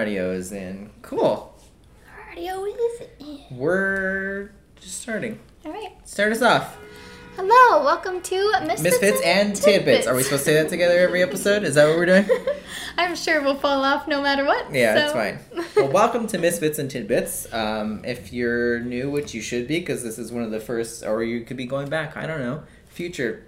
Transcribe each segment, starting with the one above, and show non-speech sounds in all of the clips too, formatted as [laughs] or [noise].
audio is in. Cool. Audio is in. We're just starting. All right. Start us off. Hello, welcome to Misfits, Misfits and tidbits. Are we supposed to say that together every episode? Is that what we're doing? [laughs] I'm sure we'll fall off no matter what. Yeah, so- that's fine. [laughs] Well, welcome to Misfits and Tidbits. Um, if you're new, which you should be, because this is one of the first, or you could be going back. I don't know. Future,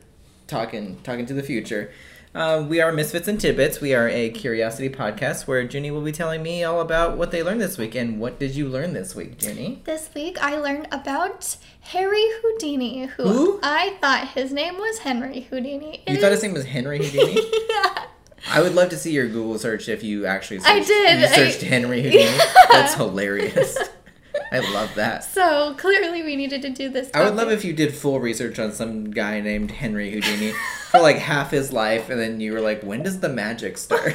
talking, talking to the future. Uh, we are Misfits and Tidbits. We are a curiosity podcast where Junie will be telling me all about what they learned this week. And what did you learn this week, Junie? This week I learned about Harry Houdini, who, Who? I thought his name was Henry Houdini. You thought his name was Henry Houdini? [laughs] yeah. I would love to see your Google search if you actually searched, I did. You I- searched Henry Houdini. Yeah. [laughs] That's hilarious. [laughs] I love that. [laughs] So clearly we needed to do this. I would love if you did full research on some guy named Henry Houdini for like [laughs] half his life, and then you were like, when does the magic start?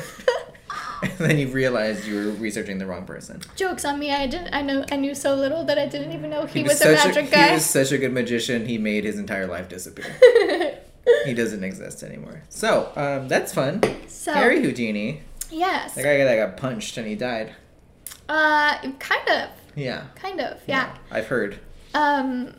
[laughs] and then you realized you were researching the wrong person. Jokes on me. I didn't. I know. I knew so little that I didn't even know he, was, a such magic He guy. was such a good magician, he made his entire life disappear. he doesn't exist anymore. So, um, that's fun. so Harry Houdini. yes. The guy that got punched and he died. Uh, kind of. Yeah. Kind of. Yeah. I've heard. Um,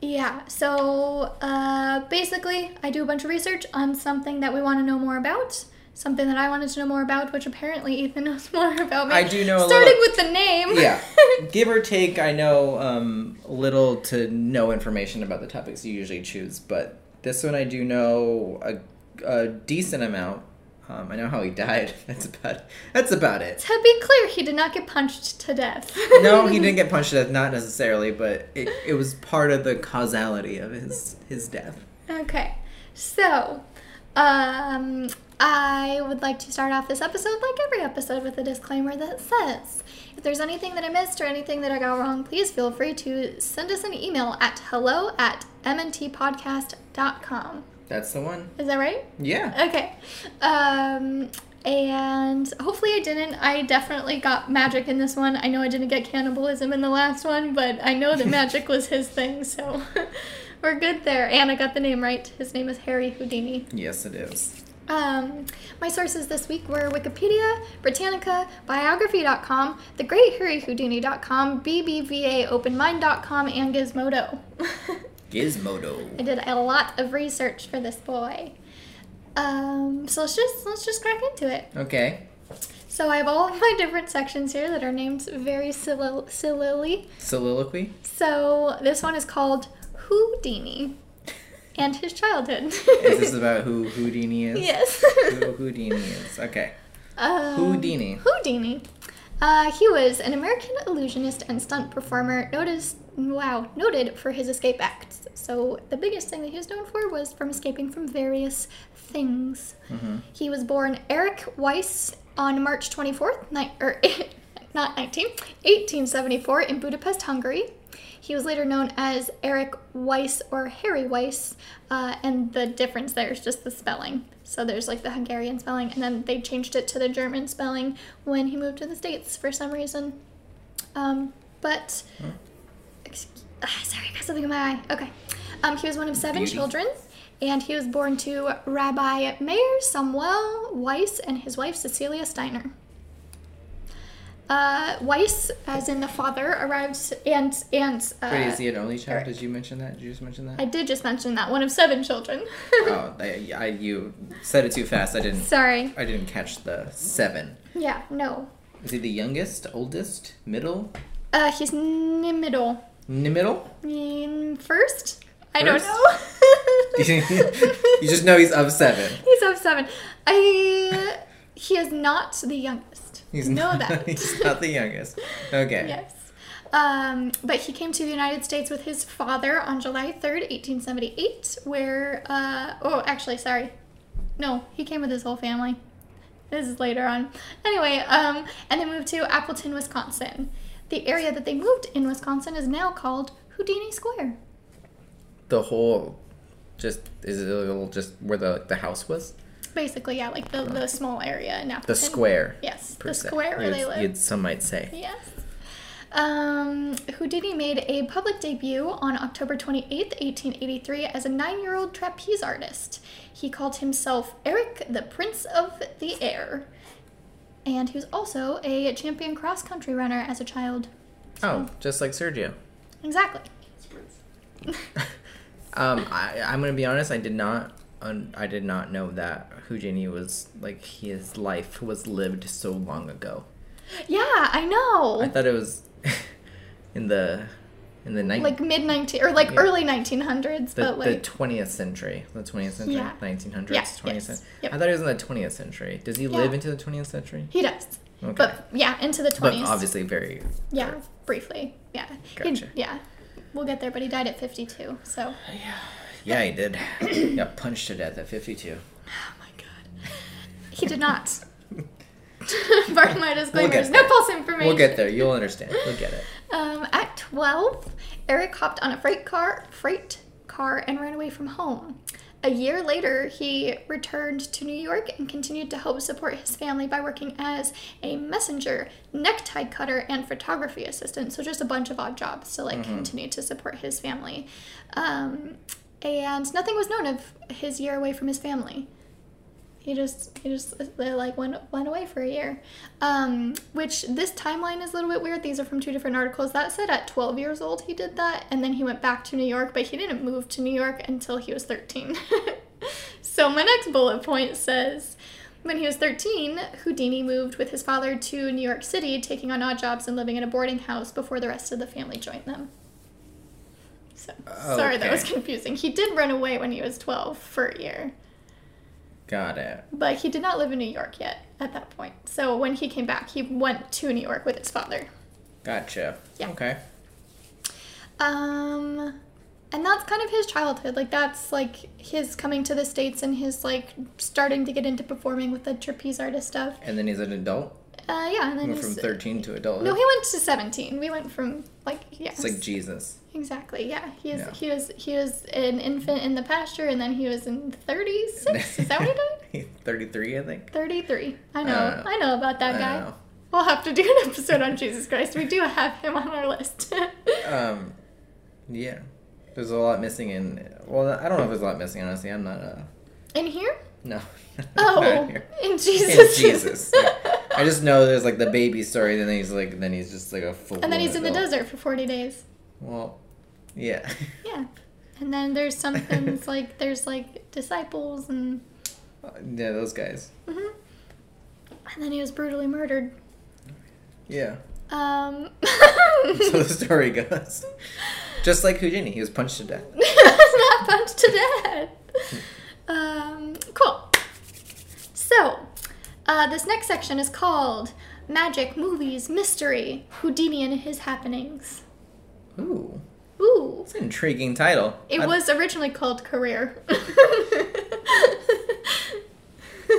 yeah. So uh, basically, I do a bunch of research on something that we want to know more about. Something that I wanted to know more about, which apparently Ethan [laughs] knows more about me. I do know a Starting little- with the name. yeah [laughs] give or take i know um, little to no information about the topics you usually choose but this one i do know a, a decent amount um, i know how he died [laughs] that's about that's about it to be clear, he did not get punched to death. no [laughs] he didn't get punched to death not necessarily but it, it was part of the causality of his his death Okay, so um, I would like to start off this episode, like every episode, with a disclaimer that says if there's anything that I missed or anything that I got wrong, please feel free to send us an email at hello at mntpodcast.com. that's the one Is that right? yeah Okay. Um, and hopefully I didn't. I definitely got magic in this one. I know I didn't get cannibalism in the last one, but I know that [laughs] magic was his thing, so [laughs] we're good there. And I got the name right. His name is Harry Houdini. yes it is Um, my sources this week were Wikipedia, Britannica, Biography.com, TheGreatHarryHoudini.com, BBVAOpenMind.com, and Gizmodo. [laughs] gizmodo I did a lot of research for this boy. Um, so let's just let's just crack into it. okay So I have all of my different sections here that are named very silly. soliloquy So this one is called Houdini [laughs] and his childhood. is this [laughs] about who houdini is yes. who houdini is okay Um, Houdini. Houdini. Uh, he was an American illusionist and stunt performer, noticed wow, noted for his escape acts. So the biggest thing that he was known for was from escaping from various things. He was born Eric Weiss on March 24th, ni- or [laughs] not 19, 1874 in Budapest, Hungary. He was later known as Eric Weiss or Harry Weiss, uh, and the difference there is just the spelling. So there's like the Hungarian spelling, and then they changed it to the German spelling when he moved to the States for some reason. Um, but, ah, sorry, I got something in my eye. Okay. Um, he was one of seven Beauty. children, and he was born to Rabbi Meir Samuel Weiss and his wife Cecilia Steiner. Uh, Weiss, as in the father, arrives and and uh, Wait, is he an only child? Eric. Did you mention that? Did you just mention that? I did just mention that one of seven children. oh, I, I, you said it too fast. I didn't. Sorry. I didn't catch the seven. Yeah, no. Is he the youngest, oldest, middle, Uh, he's the middle. In the middle? In first? I First? don't know. [laughs] you [laughs] just know he's of seven. He's of seven. I. He is not the youngest. He's know not, [laughs] that. he's not the youngest. Okay. Yes. Um, but he came to the United States with his father on July 3rd, 1878, where, uh, oh, actually, sorry. No, he came with his whole family. This is later on. Anyway, um, and they moved to Appleton, Wisconsin. The area that they moved in Wisconsin is now called Houdini Square. The whole, just is it a little just where the the house was? Basically, yeah, like the, the small area in Appleton. The square. Yes, the se. square where they You'd- live. some might say. Yes. Um, Houdini made a public debut on October 28th, 1883, as a nine year old trapeze artist. He called himself Eric, the Prince of the Air. And he was also a champion cross country runner as a child. Oh, just like Sergio. Exactly. [laughs] Um, I, I'm gonna be honest. I did not. Un, I did not know that Houdini was like his life was lived so long ago. Yeah, I know. I thought it was [laughs] in the in the night like mid 19 or like Yeah. early 1900s, the but like the twentieth century, the twentieth century, Yeah. nineteen hundreds, Yeah, twentieth yes. century. Yep. I thought he was in the twentieth century. Does he Yeah. live into the twentieth century? he does. Okay, But yeah, into the 20s. but obviously very. Yeah, briefly. Yeah. He- Gotcha. yeah. We'll get there, but he died at 52. So. Yeah, yeah he did. [clears throat] Got punched to death at fifty-two. Oh my god. He did not. [laughs] Pardon my disclaimers. get no false information. We'll get there. You'll understand. We'll get it. Um, at 12, Eric hopped on a freight car, freight car and ran away from home. A year later, he returned to New York and continued to help support his family by working as a messenger, necktie cutter, and photography assistant. So just a bunch of odd jobs to like continue to support his family. Um, and nothing was known of his year away from his family he just he just like went went away for a year. Um which this timeline is a little bit weird. These are from two different articles. That said at 12 years old he did that and then he went back to new york but he didn't move to new york until he was 13 [laughs] so my next bullet point says when he was 13 houdini moved with his father to new york city taking on odd jobs and living in a boarding house before the rest of the family joined them. So sorry that was confusing. He did run away when he was 12 for a year Got it. but he did not live in New York yet at that point. So when he came back, he went to New York with his father. Gotcha. Yeah. Okay. Um and that's kind of his childhood. Like that's like his coming to the states and his like starting to get into performing with the trapeze artist stuff. And then he's an adult. Uh yeah, and then Went from thirteen to adulthood. No, he went to 17. We went from like yeah. It's like Jesus. Exactly. Yeah. He is Yeah. he was he was an infant in the pasture and then he was in 36. [laughs] Is that what he did? [laughs] Thirty-three, I think. 33. I know. I know. I know about that I guy. know. We'll have to do an episode on Jesus Christ. We do have him on our list. [laughs] Um, yeah. There's a lot missing in. Well, I don't know if there's a lot missing. Honestly, I'm not. Uh, In here? no. Oh, in Jesus. In Jesus. I just know there's like the baby story. Then he's like, then he's just like a full. and then he's in the desert for 40 days. Well, yeah. [laughs] Yeah. And then there's something [laughs] like there's like disciples and yeah, those guys. mhm. and then he was brutally murdered. Yeah. Um [laughs] So the story goes. Just like Houdini, he was punched to death. not punched to death. Um, cool. So, uh, this next section is called Magic, Movies, Mystery, Houdini and His Happenings. Ooh, Ooh. it's an intriguing title. It I- was originally called Career. [laughs]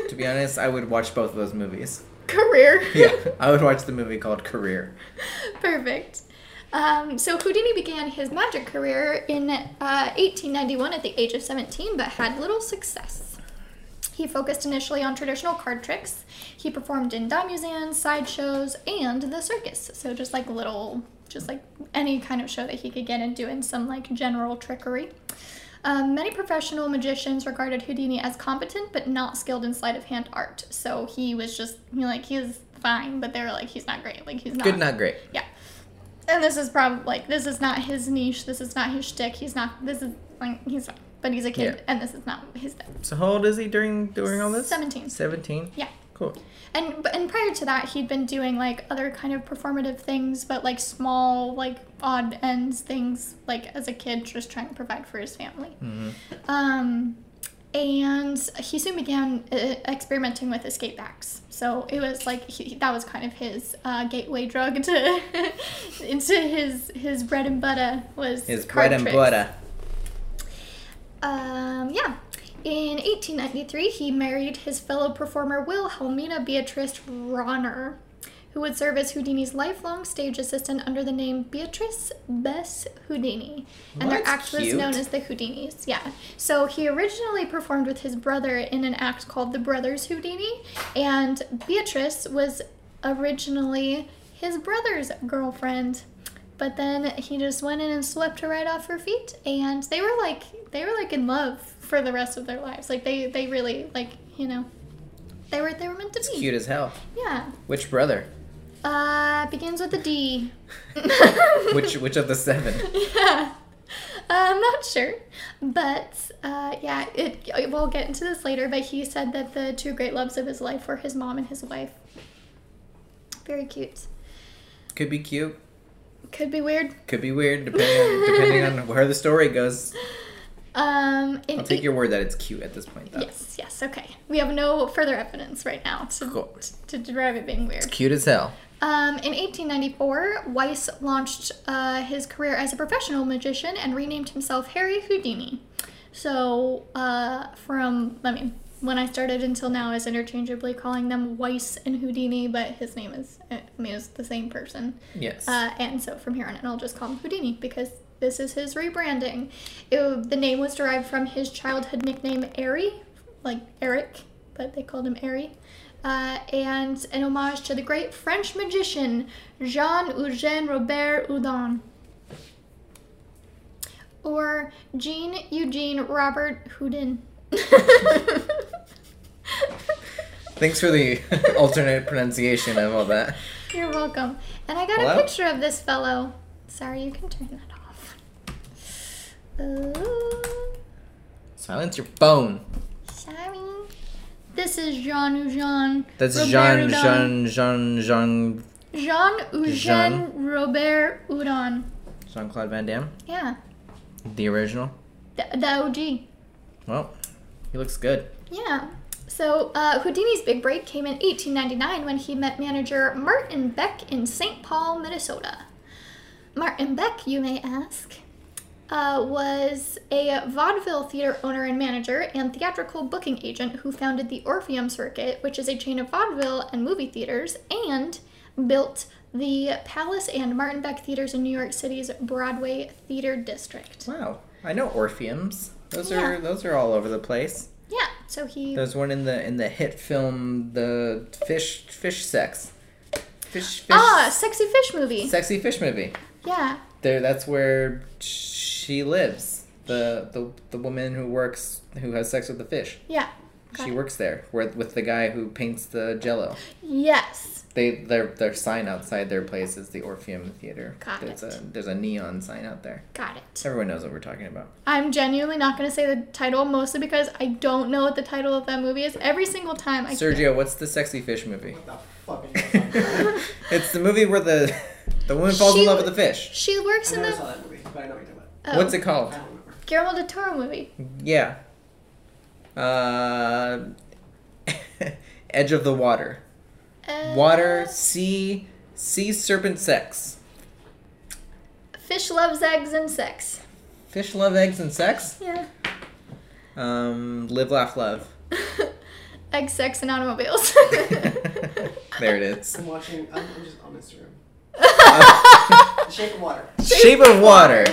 To be honest, I would watch both of those movies. Career. [laughs] Yeah, I would watch the movie called Career. Perfect. Um, so Houdini began his magic career in uh, 1891 at the age of 17, but had little success. He focused initially on traditional card tricks. He performed in dime museums, sideshows, and the circus. So just like little, just like any kind of show that he could get into in some like general trickery. Um, many professional magicians regarded Houdini as competent but not skilled in sleight of hand art. So he was just you know, like he's fine, but they were like he's not great. Like he's not Good, not great. yeah. And this is probably like this is not his niche. This is not his shtick. He's not. This is like he's fine, but he's a kid, Yeah. and this is not his thing. So how old is he during during all this? 17. Seventeen. Yeah. Cool. And and prior to that, he'd been doing like other kind of performative things, but like small, like odd ends things, like as a kid, just trying to provide for his family. Mm-hmm. Um, and he soon began uh, experimenting with escape acts. So it was like he, that was kind of his uh, gateway drug to [laughs] into his his bread and butter was His bread and butter. Um, yeah. In 1893, he married his fellow performer Wilhelmina Beatrice Rahner, who would serve as Houdini's lifelong stage assistant under the name Beatrice Bess Houdini. And their act was known as the Houdinis. Yeah. So he originally performed with his brother in an act called The Brothers Houdini, and Beatrice was originally his brother's girlfriend. But then he just went in and swept her right off her feet, and they were like they were like in love for the rest of their lives. Like they they really like you know They were they were meant to be. Cute as hell. Yeah. Which brother? Uh, begins with a D. [laughs] Which [laughs] which of the seven? yeah. Uh, I'm not sure, but uh, yeah, it. We'll get into this later. But he said that the two great loves of his life were his mom and his wife. Very cute. Could be cute. Could be weird. Could be weird, depending on, depending on [laughs] where the story goes. Um, I'll take eight- your word that it's cute at this point, though. Yes, yes, okay. We have no further evidence right now to, Cool. to derive it being weird. Cute as hell. Um, in 1894, Weiss launched uh, his career as a professional magician and renamed himself Harry Houdini. So, uh, from, I mean, when I started until now, is interchangeably calling them Weiss and Houdini, but his name is, I mean, it's the same person. Yes. Uh, and so from here on in, I'll just call him Houdini because this is his rebranding. It, the name was derived from his childhood nickname, Airy, like Eric, but they called him Airy. Uh, and an homage to the great French magician Jean Eugène Robert Houdin. Or Jean Eugene Robert Houdin. [laughs] Thanks for the [laughs] alternate pronunciation of all that. You're welcome. And I got Hello? a picture of this fellow. Sorry, you can turn that off. Uh, Silence your phone. sorry. This is Jean Eugène. That's Robert Jean. Jean, Jean, Jean, Jean Eugène Jean. Robert Houdin. Jean Claude Van Damme, Yeah, the original. the, the OG. Well, he looks good. Yeah. So uh, Houdini's big break came in 1899 when he met manager Martin Beck in St. Paul, Minnesota. Martin Beck, you may ask, uh, was a vaudeville theater owner and manager and theatrical booking agent who founded the Orpheum Circuit, which is a chain of vaudeville and movie theaters, and built the Palace and Martin Beck theaters in New York City's Broadway Theater District. Wow, I know Orpheums. Those Yeah. are those are all over the place. Yeah, so he There's one in the in the hit film The Fish Fish Sex. Fish Fish ah sexy fish movie. Sexy Fish movie. Yeah, There that's where she lives. The the the woman who works who has sex with the fish. yeah. Got She it. works there with with the guy who paints the jello. Yes. They their their sign outside their place is the Orpheum Theater. Got there's it. a there's a neon sign out there. Got it. Everyone knows what we're talking about. I'm genuinely not going to say the title mostly because I don't know what the title of that movie is. Every single time I Sergio, what's the sexy fish movie? What the fuck are you talking about? [laughs] It's the movie where the the woman falls She- in love with the fish. She works I in never the saw that movie, but I know what you're talking about. oh, What's it I called? don't remember. Guillermo del Toro movie. Yeah. Uh, [laughs] Edge of the Water. Uh, Water, sea, sea serpent sex. Fish loves eggs and sex. Fish love eggs and sex. Yeah. Um, live, laugh, love. [laughs] Egg, sex, and automobiles. [laughs] there it is. I'm watching. I'm, I'm just on Instagram. The [laughs] Shape of Water. Shape of Water.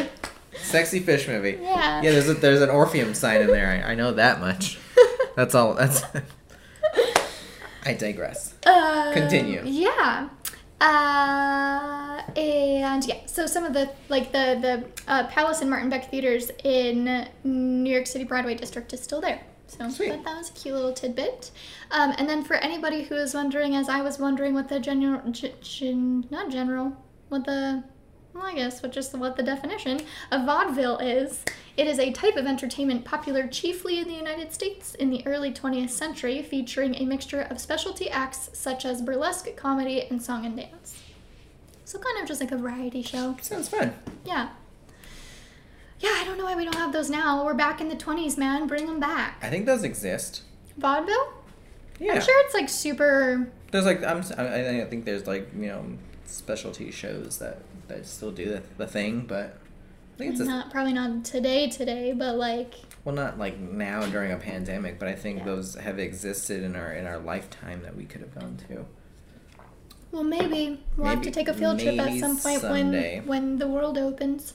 Sexy fish movie. yeah. Yeah, there's a, there's an Orpheum sign in there. I, I know that much. That's all. That's. I digress. Uh, Continue. Yeah. Uh, and yeah, so some of the like the the uh, Palace and Martin Beck theaters in New York City Broadway district is still there. So Sweet. that was a cute little tidbit. Um, and then for anybody who is wondering, as I was wondering, what the general, g- gen, not general, what the well, I guess what just what the definition of vaudeville is. It is a type of entertainment popular chiefly in the United States in the early 20th century, featuring a mixture of specialty acts such as burlesque, comedy, and song and dance. So kind of just like a variety show. Sounds fun. Yeah. Yeah, I don't know why we don't have those now. We're back in the 20s, man. Bring them back. I think those exist. Vaudeville? Yeah. I'm sure it's like super. There's like I'm I, I think there's like you know specialty shows that that still do the, the thing, but think it's a, Not probably not today, today, but like well not like now during a pandemic, but I think Yeah. those have existed in our in our lifetime that we could have gone to. Well, maybe we'll have to take a field trip at some point someday. when when the world opens.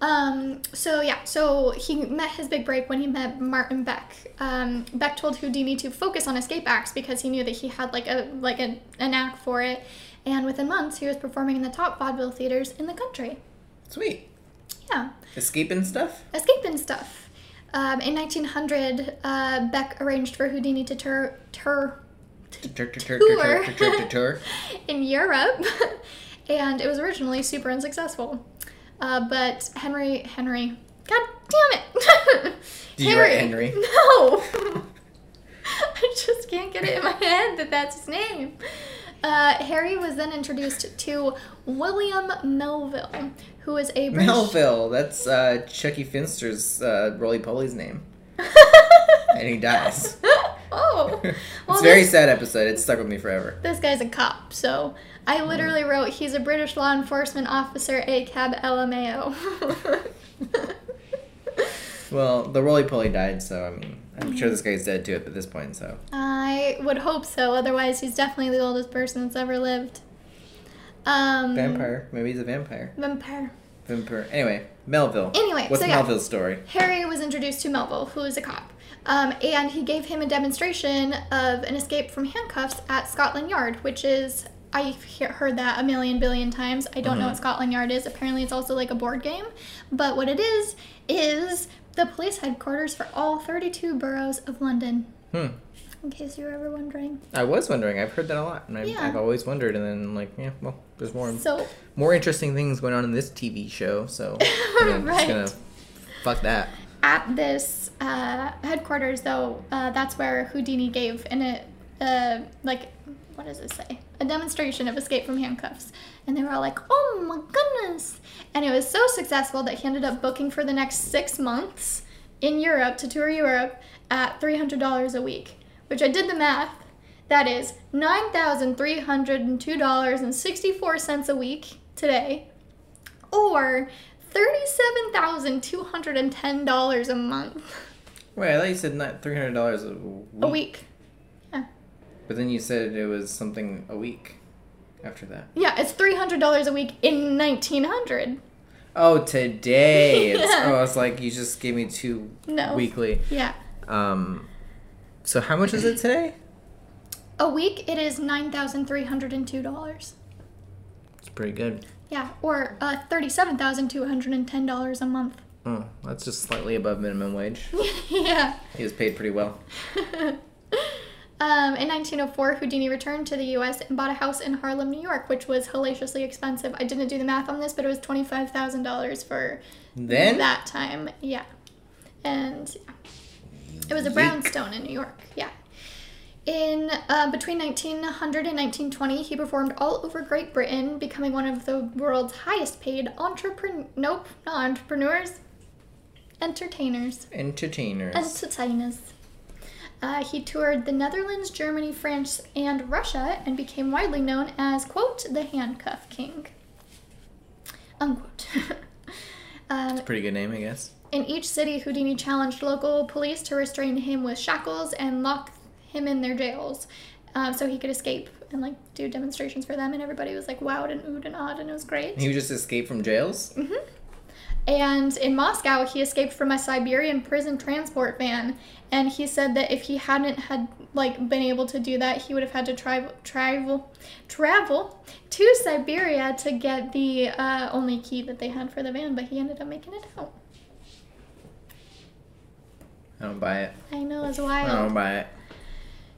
Um. So yeah. So he met his big break when he met Martin Beck. Um, Beck told Houdini to focus on escape acts because he knew that he had like a like a, a knack for it, and within months he was performing in the top vaudeville theaters in the country. Sweet. Yeah. Escaping stuff. escaping stuff. Um, in 1900, uh, Beck arranged for Houdini to tour, tour Tur- tur- tur. [laughs] in Europe, [laughs] and it was originally super unsuccessful. Uh, but Henry, Henry, God damn it! Did you write Henry? [laughs] No, I just can't get it in my head that that's his name. Uh, Harry was then introduced to William Melville, who is a British. Melville. That's uh, Chuckie Finster's uh, Roly Poly's name. [laughs] And he dies. [laughs] oh, [laughs] it's a very this, sad episode. It stuck with me forever. this guy's a cop, so I literally wrote he's a British law enforcement officer, a cab LMAO. Well, the Roly Poly died, so I mean, I'm sure this guy's dead too at this point. So I would hope so. Otherwise, he's definitely the oldest person that's ever lived. Um, vampire. Maybe he's a vampire. Vampire. Vampire. Anyway, Melville. Anyway, what's so yeah. Melville's story? Harry was introduced to Melville, who is a cop, um, and he gave him a demonstration of an escape from handcuffs at Scotland Yard, which is I've he- heard that a million billion times. I don't know what Scotland Yard is. Apparently, it's also like a board game, but what it is is the police headquarters for all 32 boroughs of London. Hmm. In case you were ever wondering. I was wondering. I've heard that a lot, and I've, Yeah. I've always wondered. And then, like, yeah, well, there's more So more interesting things going on in this TV show. So [laughs] I'm Right. just gonna fuck that. at this uh, headquarters, though, uh, that's where Houdini gave an a uh, like what does it say? A demonstration of escape from handcuffs, and they were all like, "Oh my goodness!" And it was so successful that he ended up booking for the next six months in Europe to tour Europe at three hundred dollars a week, which I did the math. That is nine thousand three hundred and two dollars and sixty-four cents a week today, or thirty-seven thousand two hundred and ten dollars a month Wait, I thought you said not three hundred dollars a week. a week. But then you said it was something a week after that. Yeah, it's three hundred dollars a week in nineteen hundred. Oh, today. [laughs] It's, Yeah. Oh, it's like you just gave me two No. weekly. Yeah, Um, so how much is it today? a week it is nine thousand three hundred and two dollars. It's pretty good. Yeah, or uh, thirty-seven thousand two hundred and ten dollars a month. Oh, that's just slightly above minimum wage. [laughs] yeah. He was paid pretty well. [laughs] Um, in 1904, Houdini returned to the U.S. and bought a house in Harlem, New York, which was hellaciously expensive. I didn't do the math on this, but it was twenty-five thousand dollars for Then that time. Yeah, and it was a brownstone in New York. Yeah. In uh, between 1900 and 1920, he performed all over Great Britain, becoming one of the world's highest-paid entrepreneur. Nope, not entrepreneurs. Entertainers. entertainers. Entertainers. Uh, he toured the Netherlands, Germany, France, and Russia, and became widely known as "quote the Handcuff King." Unquote. [laughs] um, a pretty good name, I guess. in each city, Houdini challenged local police to restrain him with shackles and lock him in their jails, uh, so he could escape and like do demonstrations for them. And everybody was like wowed and oohed and awed, and it was great. He would just escape from jails. And in Moscow, he escaped from a Siberian prison transport van. And he said that if he hadn't had like been able to do that, he would have had to travel travel travel to Siberia to get the uh, only key that they had for the van. But he ended up making it out. I don't buy it. I know it's wild. I don't buy it.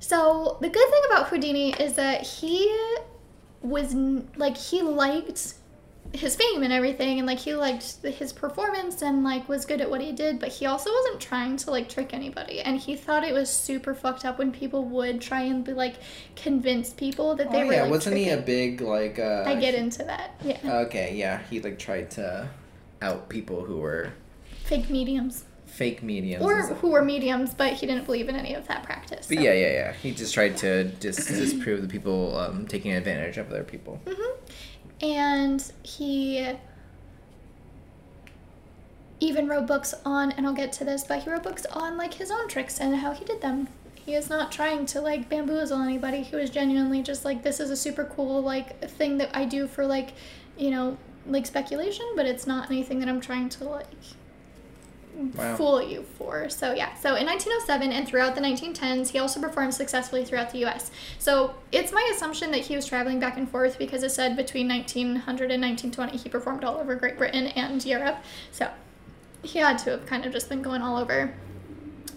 So the good thing about Houdini is that he was like he liked his fame and everything and like he liked his performance and like was good at what he did but he also wasn't trying to like trick anybody and he thought it was super fucked up when people would try and be like convince people that they oh were yeah, like, wasn't he a big like? uh I get into that yeah Okay, yeah, he like tried to out people who were fake mediums fake mediums. or who were mediums but he didn't believe in any of that practice But yeah, yeah, yeah. He just tried to dis- disprove the people um, taking advantage of other people. hmm And he even wrote books on, and I'll get to this, but he wrote books on like his own tricks and how he did them. He is not trying to like bamboozle anybody. He was genuinely just like, this is a super cool like thing that I do for like, you know, like speculation, but it's not anything that I'm trying to like Wow. fool you for. So yeah, so in 1907 and throughout the 1910s, he also performed successfully throughout the U.S. So it's my assumption that he was traveling back and forth because it said between 1900 and 1920 he performed all over Great Britain and Europe. So he had to have kind of just been going all over.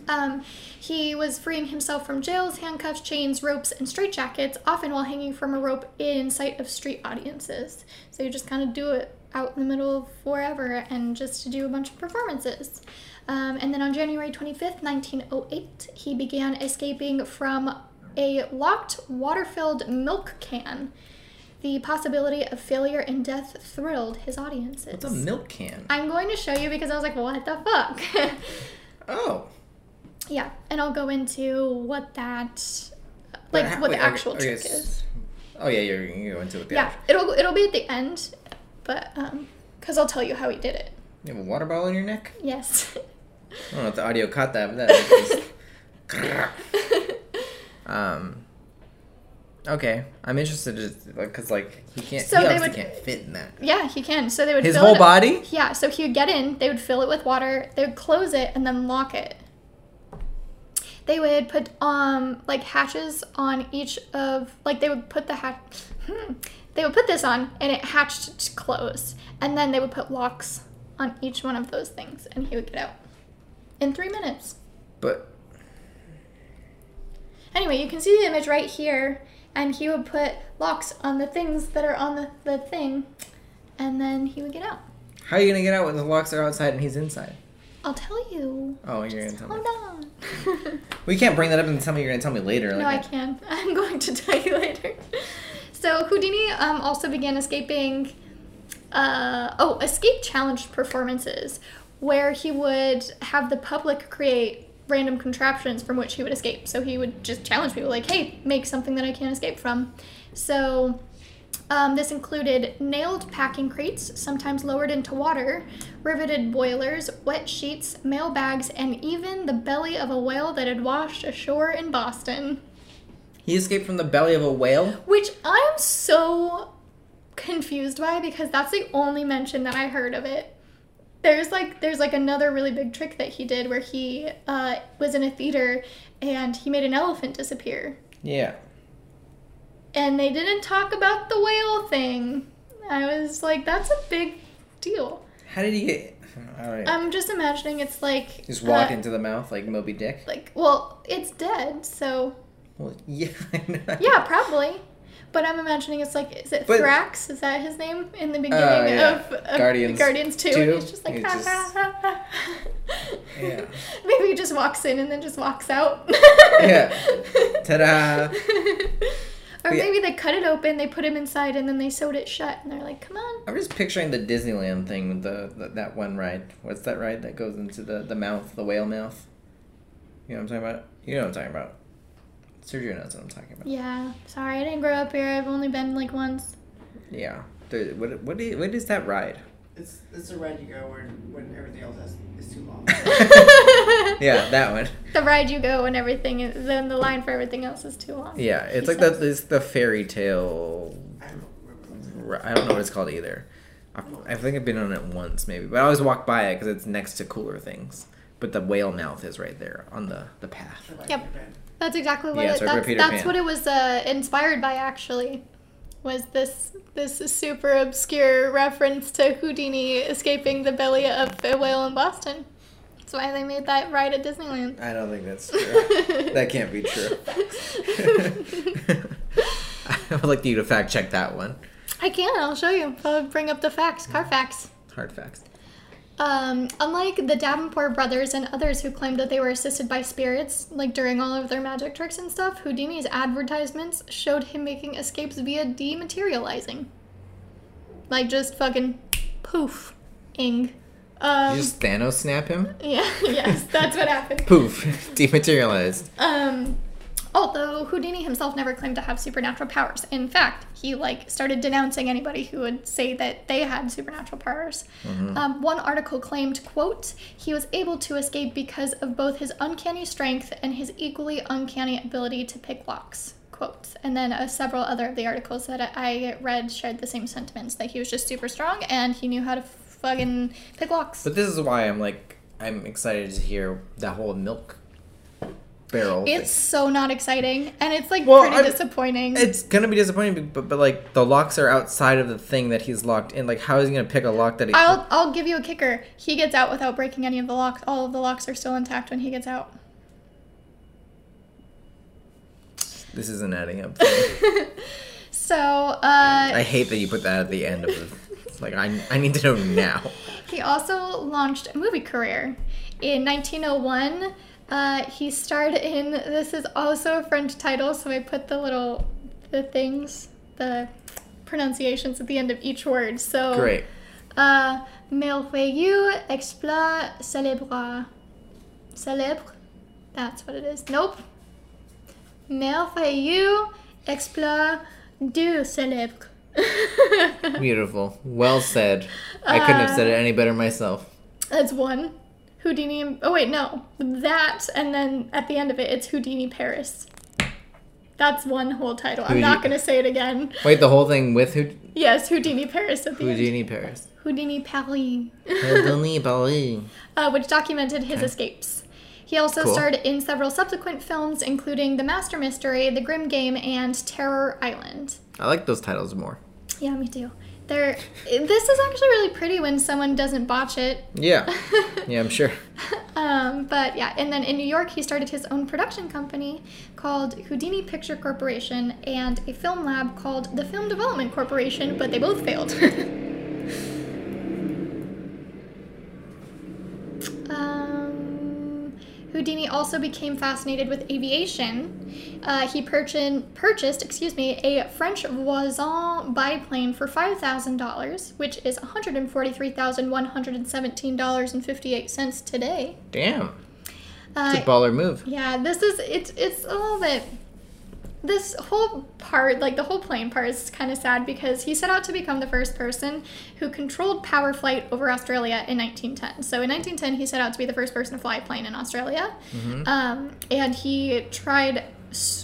Um, he was freeing himself from jails, handcuffs, chains, ropes, and straitjackets, often while hanging from a rope in sight of street audiences. So you just kind of do it out in the middle of forever and just to do a bunch of performances. Um, and then on January 25th, 1908, he began escaping from a locked water filled milk can. The possibility of failure and death thrilled his audiences. What's a milk can? I'm going to show you because I was like, what the fuck? [laughs] Oh. yeah, and I'll go into what that, like, what the wait, okay, actual okay, trick s- is. Oh yeah, you're you go into it. Yeah, it'll it'll be at the end, but um, because I'll tell you how he did it. You have a water bottle in your neck? Yes. I don't know if the audio caught that, but that was [laughs] um. Okay, I'm interested because like he can't. So he they would- can't fit in that. yeah, he can. So they would His whole it- body. Yeah, so he would get in, they would fill it with water, they would close it, and then lock it. They would put um like hatches on each of like they would put the hatch. Hmm, they would put this on, and it hatched to close, and then they would put locks on each one of those things, and he would get out in three minutes. But Anyway, you can see the image right here, and he would put locks on the things that are on the, the thing, and then he would get out. how are you gonna get out when the locks are outside and he's inside? I'll tell you. Oh, you're gonna tell me. Hold on. [laughs] we can't bring that up and tell me you're gonna tell me later. no, I can. [laughs] I'm going to tell you later. So Houdini um, also began escaping. Uh, oh, escape challenge performances, where he would have the public create random contraptions from which he would escape. So he would just challenge people, like, "Hey, make something that I can't escape from." So Um, this included nailed packing crates, sometimes lowered into water, riveted boilers, wet sheets, mail bags, and even the belly of a whale that had washed ashore in Boston. He escaped from the belly of a whale. Which I'm so confused by because that's the only mention that I heard of it. There's like there's like another really big trick that he did where he uh, was in a theater and he made an elephant disappear. Yeah. and they didn't talk about the whale thing. I was like, that's a big deal. How did he get? [laughs] All right. I'm just imagining it's like Just walk uh, into the mouth like Moby Dick. like well, it's dead, so Well, [laughs] yeah. Yeah, probably. But I'm imagining it's like is it But- Thrax? Is that his name in the beginning oh, yeah. of, of Guardians Guardians Two? two. And he's just like He ha, just- ha, ha, ha. Yeah. [laughs] Maybe he just walks in and then just walks out. Yeah. [laughs] Ta-da. Or Yeah. maybe they cut it open, they put him inside, and then they sewed it shut, and they're like, "Come on." I'm just picturing the Disneyland thing with the, the that one ride. What's that ride that goes into the the mouth, the whale mouth? You know what I'm talking about? You know what I'm talking about. Sergio knows what I'm talking about. Yeah, sorry, I didn't grow up here. I've only been like once. Yeah. The, what what is, what is that ride? It's it's a ride you go where when everything else has, is too long. [laughs] Yeah, that one. The ride you go when everything, is- then the line for everything else is too long. Yeah, it's He like the says. it's the fairy tale. I don't I don't know what it's called either. I, I think I've been on it once maybe, but I always walk by it because it's next to cooler things. But the whale mouth is right there on the the path. I like Yep. That's exactly what Yeah, it, that's, Peter that's Pan. what it was uh, inspired by. Actually, was this this super obscure reference to Houdini escaping the belly of a whale in Boston. That's why they made that ride at Disneyland. I don't think that's true. [laughs] that can't be true. [laughs] I would like you to fact check that one. I can. I'll show you. I'll bring up the facts. Car facts. Hard facts. Um, unlike the Davenport brothers and others who claimed that they were assisted by spirits, like during all of their magic tricks and stuff, Houdini's advertisements showed him making escapes via dematerializing. Like just fucking poof ing. Um, you just Thanos snap him? [laughs] yeah, yes, that's what happened. Poof, [laughs] dematerialized. Um, although Houdini himself never claimed to have supernatural powers. In fact, he like started denouncing anybody who would say that they had supernatural powers. Um, one article claimed, "quote He was able to escape because of both his uncanny strength and his equally uncanny ability to pick locks." Quote. And then uh, several other of the articles that I read shared the same sentiments that he was just super strong and he knew how to fucking pick locks. But this is why I'm like I'm excited to hear that whole milk barrel. It's so not exciting, and it's like Well, pretty I- disappointing. It's gonna be disappointing, but, but like the locks are outside of the thing that he's locked in. Like, how is he gonna pick a lock that he? I'll I'll give you a kicker. He gets out without breaking any of the locks. All of the locks are still intact when he gets out. This isn't adding up. [laughs] So, uh, I hate that you put that at the end of the. Like, I I need to know now. he also launched a movie career. In 1901, uh, he starred in. This is also a French title, so I put the little the things, the pronunciations at the end of each word. So Great. Uh, merveilleux exploit célèbre. Célèbre? That's what it is. Nope. Merveilleux exploit du célèbre. [laughs] Beautiful. Well said. I couldn't have said it any better myself. That's one. Houdini. Oh, wait, no. That, and then at the end of it, it's Houdini Paris. That's one whole title. I'm not going to say it again. Wait, the whole thing with Houd- Yes, Houdini Paris at the end. Houdini Paris. Houdini Paris. Houdini [laughs] Paris. uh, which documented his escapes. He also Cool. starred in several subsequent films, including The Master Mystery, The Grim Game, and Terror Island. I like those titles more. Yeah, me too. They're, this is actually really pretty when someone doesn't botch it. Yeah. [laughs] Yeah, I'm sure. Um, but yeah, and then in New York, he started his own production company called Houdini Picture Corporation and a film lab called the Film Development Corporation, but they both failed. [laughs] um, Houdini also became fascinated with aviation. Uh, he purchased, purchased, excuse me, a French Voisin biplane for five thousand dollars, which is one hundred and forty-three thousand one hundred and seventeen dollars and fifty-eight cents today. Damn. Uh, It's a baller move. yeah, this is it's it's a little bit. This whole part, like the whole plane part, is kind of sad because he set out to become the first person who controlled power flight over Australia in 1910. So in 1910, he set out to be the first person to fly a plane in Australia, um, and he tried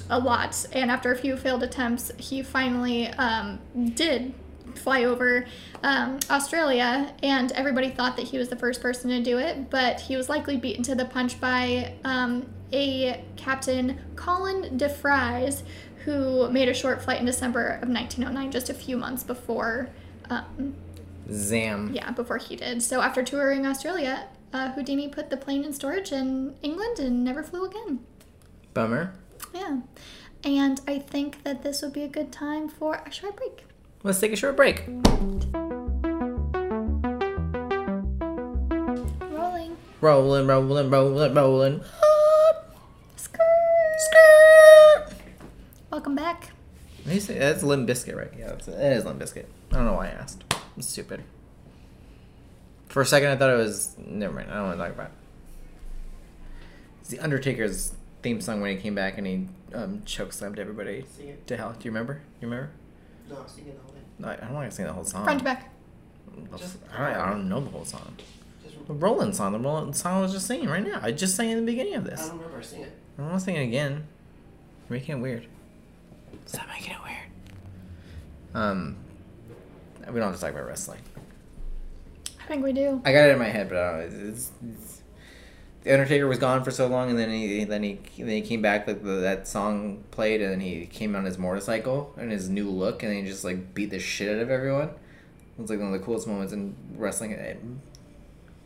a lot. And after a few failed attempts, he finally um, did fly over um, Australia, and everybody thought that he was the first person to do it, but he was likely beaten to the punch by um, a Captain Colin Defries, who made a short flight in December of 1909, just a few months before, um, Zam. yeah, before he did. So after touring Australia, uh, Houdini put the plane in storage in England and never flew again. Bummer. Yeah. And I think that this would be a good time for a short break. Let's take a short break. Rolling. Rolling, rolling, rolling, rolling. Welcome back. What do you say? That's Limp Bizkit, right? Yeah, that's, it is Limp Bizkit. I don't know why I asked. I'm stupid. For a second, I thought it was. Never mind. I don't want to talk about it. It's the Undertaker's theme song when he came back and he um, chokeslammed everybody Sing it. to hell. Do you remember? You remember? No, sing it the whole thing. No, I I don't want to sing the whole song. Front to back. The- Just- I, don't, I don't know the whole song. The Rollin' song. The Rollin' song I was just singing right now. I just sang in the beginning of this. I don't remember. Sing it. I don't want to sing it again. You're making it weird. Stop making it weird. Um, we don't have to talk about wrestling. I think we do. I got it in my head, but I don't know. It's, it's, the Undertaker was gone for so long, and then he then he then he came back. Like the, that song played, and then he came on his motorcycle and his new look, and he just like beat the shit out of everyone. It was like one of the coolest moments in wrestling. It-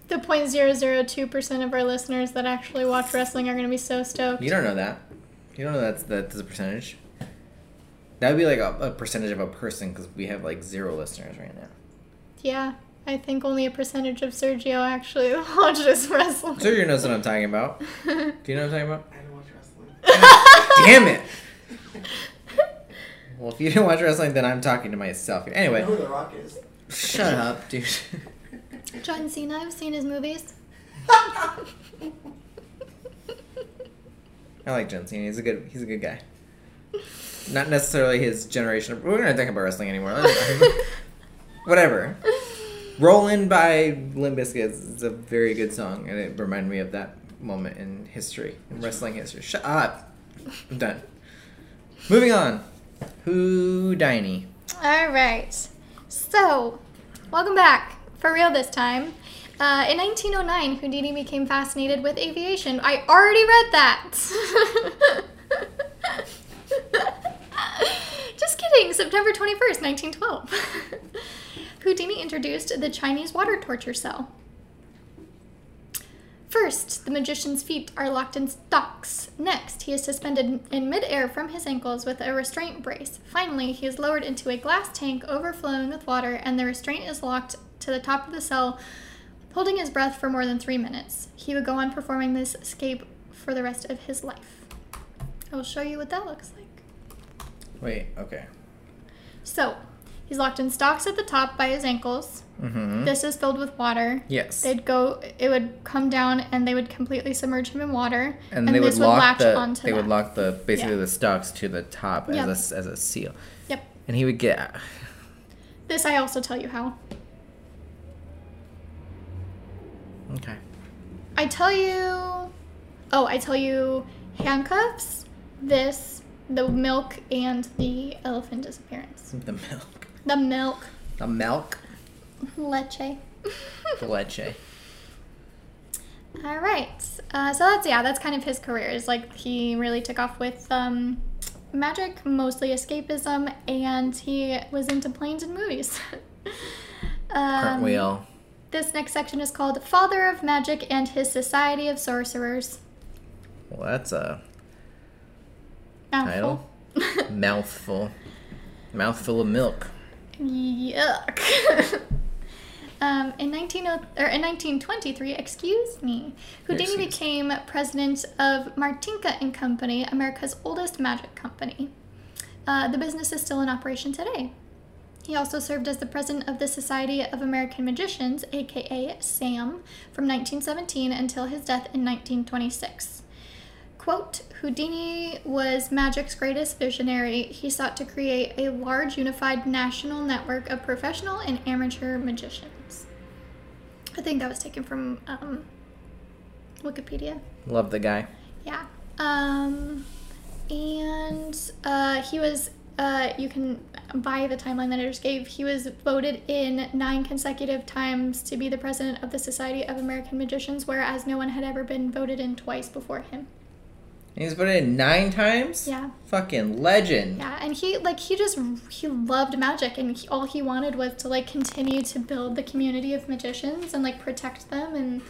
The point zero zero two percent of our listeners that actually watch wrestling are going to be so stoked. You don't know that. You don't know that's that's a percentage. That would be like a, a percentage of a person because we have like zero listeners right now. Yeah, I think only a percentage of Sergio actually [laughs] watches wrestling. So you knows what I'm talking about. [laughs] Do you know what I'm talking about? I don't watch wrestling. [laughs] Damn it! Well, if you didn't watch wrestling, then I'm talking to myself. I Anyway, know who The Rock is. shut up, dude. John Cena, I've seen his movies. I like John Cena. He's a good. He's a good guy. Not necessarily his generation. We're not talking about wrestling anymore. [laughs] Whatever. "Rollin' by Limp Bizkit is is a very good song, and it reminded me of that moment in history, in wrestling history. Shut up. I'm done. Moving on. Houdini. All right. So, welcome back. For real this time. Uh, in 1909, Houdini became fascinated with aviation. I already read that. [laughs] [laughs] Just kidding. September 21st, 1912. [laughs] Houdini introduced the Chinese water torture cell. First, the magician's feet are locked in stocks. Next, he is suspended in midair from his ankles with a restraint brace. Finally, he is lowered into a glass tank overflowing with water, and the restraint is locked to the top of the cell, holding his breath for more than three minutes. He would go on performing this escape for the rest of his life. I will show you what that looks like. Wait, okay. So, he's locked in stocks at the top by his ankles. Mm-hmm. This is filled with water. Yes. They'd go, it would come down, and they would completely submerge him in water, and, they would lock latch the onto they would lock the basically Yeah. the stocks to the top Yep. as a, as a seal. Yep. And he would get This I also tell you how. okay. I tell you. Oh, I tell you handcuffs, this, the milk, and the elephant disappearance. The milk. The milk. The milk. Leche. The leche. All right. Uh, so that's yeah, that's kind of his career. Is like he really took off with um, magic, mostly escapism, and he was into planes and movies. [laughs] um, Cartwheel. This next section is called "Father of Magic and His Society of Sorcerers." Well, that's a Mouthful. title. [laughs] Mouthful. Mouthful of milk. Yuck. [laughs] um, in 19, or in 1923, excuse me, Houdini Excuse. became president of Martinka and Company, America's oldest magic company. Uh, the business is still in operation today. He also served as the president of the Society of American Magicians, aka SAM, from 1917 until his death in 1926. Quote Houdini was magic's greatest visionary. He sought to create a large, unified national network of professional and amateur magicians. I think that was taken from um, Wikipedia. Love the guy. Yeah. Um, and uh, he was, uh, you can, by the timeline that I just gave, he was voted in nine consecutive times to be the president of the Society of American Magicians, whereas no one had ever been voted in twice before him. He's put it in nine times. Yeah. Fucking legend. Yeah, and he like he just he loved magic, and he, all he wanted was to like continue to build the community of magicians and like protect them, and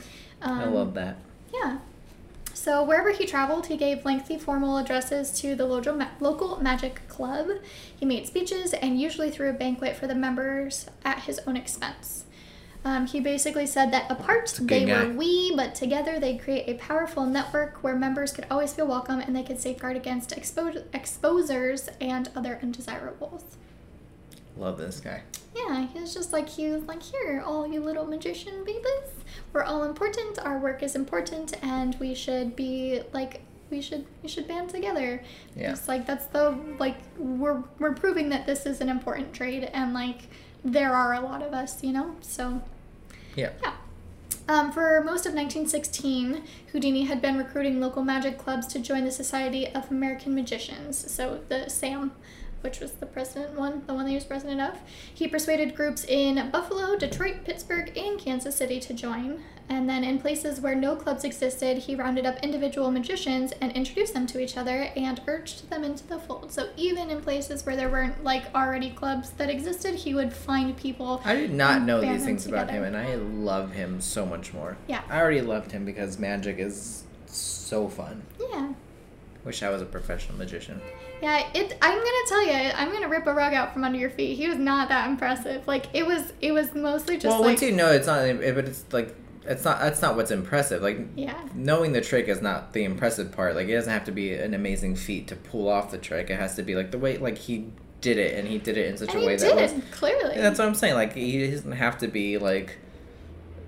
um, I love that. yeah. So wherever he traveled, he gave lengthy formal addresses to the local ma- local magic club. He made speeches and usually threw a banquet for the members at his own expense. Um, he basically said that apart they guy. were we, but together they create a powerful network where members could always feel welcome and they could safeguard against expo- exposers and other undesirables. Love this guy. Yeah, he was just like he was like, here, all you little magician babies, we're all important. Our work is important, and we should be like we should we should band together. Yeah. Just like that's the like we're we're proving that this is an important trade, and like there are a lot of us, you know. So Yeah. yeah. Um, for most of 1916, Houdini had been recruiting local magic clubs to join the Society of American Magicians, so the SAM, which was the president one, the one that he was president of. He persuaded groups in Buffalo, Detroit, Pittsburgh, and Kansas City to join. And then in places where no clubs existed, he rounded up individual magicians and introduced them to each other and urged them into the fold. So even in places where there weren't like already clubs that existed, he would find people. I did not know these things about him, and I love him so much more. Yeah. I already loved him because magic is so fun. Yeah. Wish I was a professional magician. Yeah, it. I'm gonna tell you, I'm gonna rip a rug out from under your feet. He was not that impressive. Like it was, it was mostly just well, like, once you know it's not, but it's like it's not. That's not what's impressive. Like yeah, knowing the trick is not the impressive part. Like it doesn't have to be an amazing feat to pull off the trick. It has to be like the way like he did it, and he did it in such and a way he that did was. clearly. That's what I'm saying. Like he doesn't have to be like.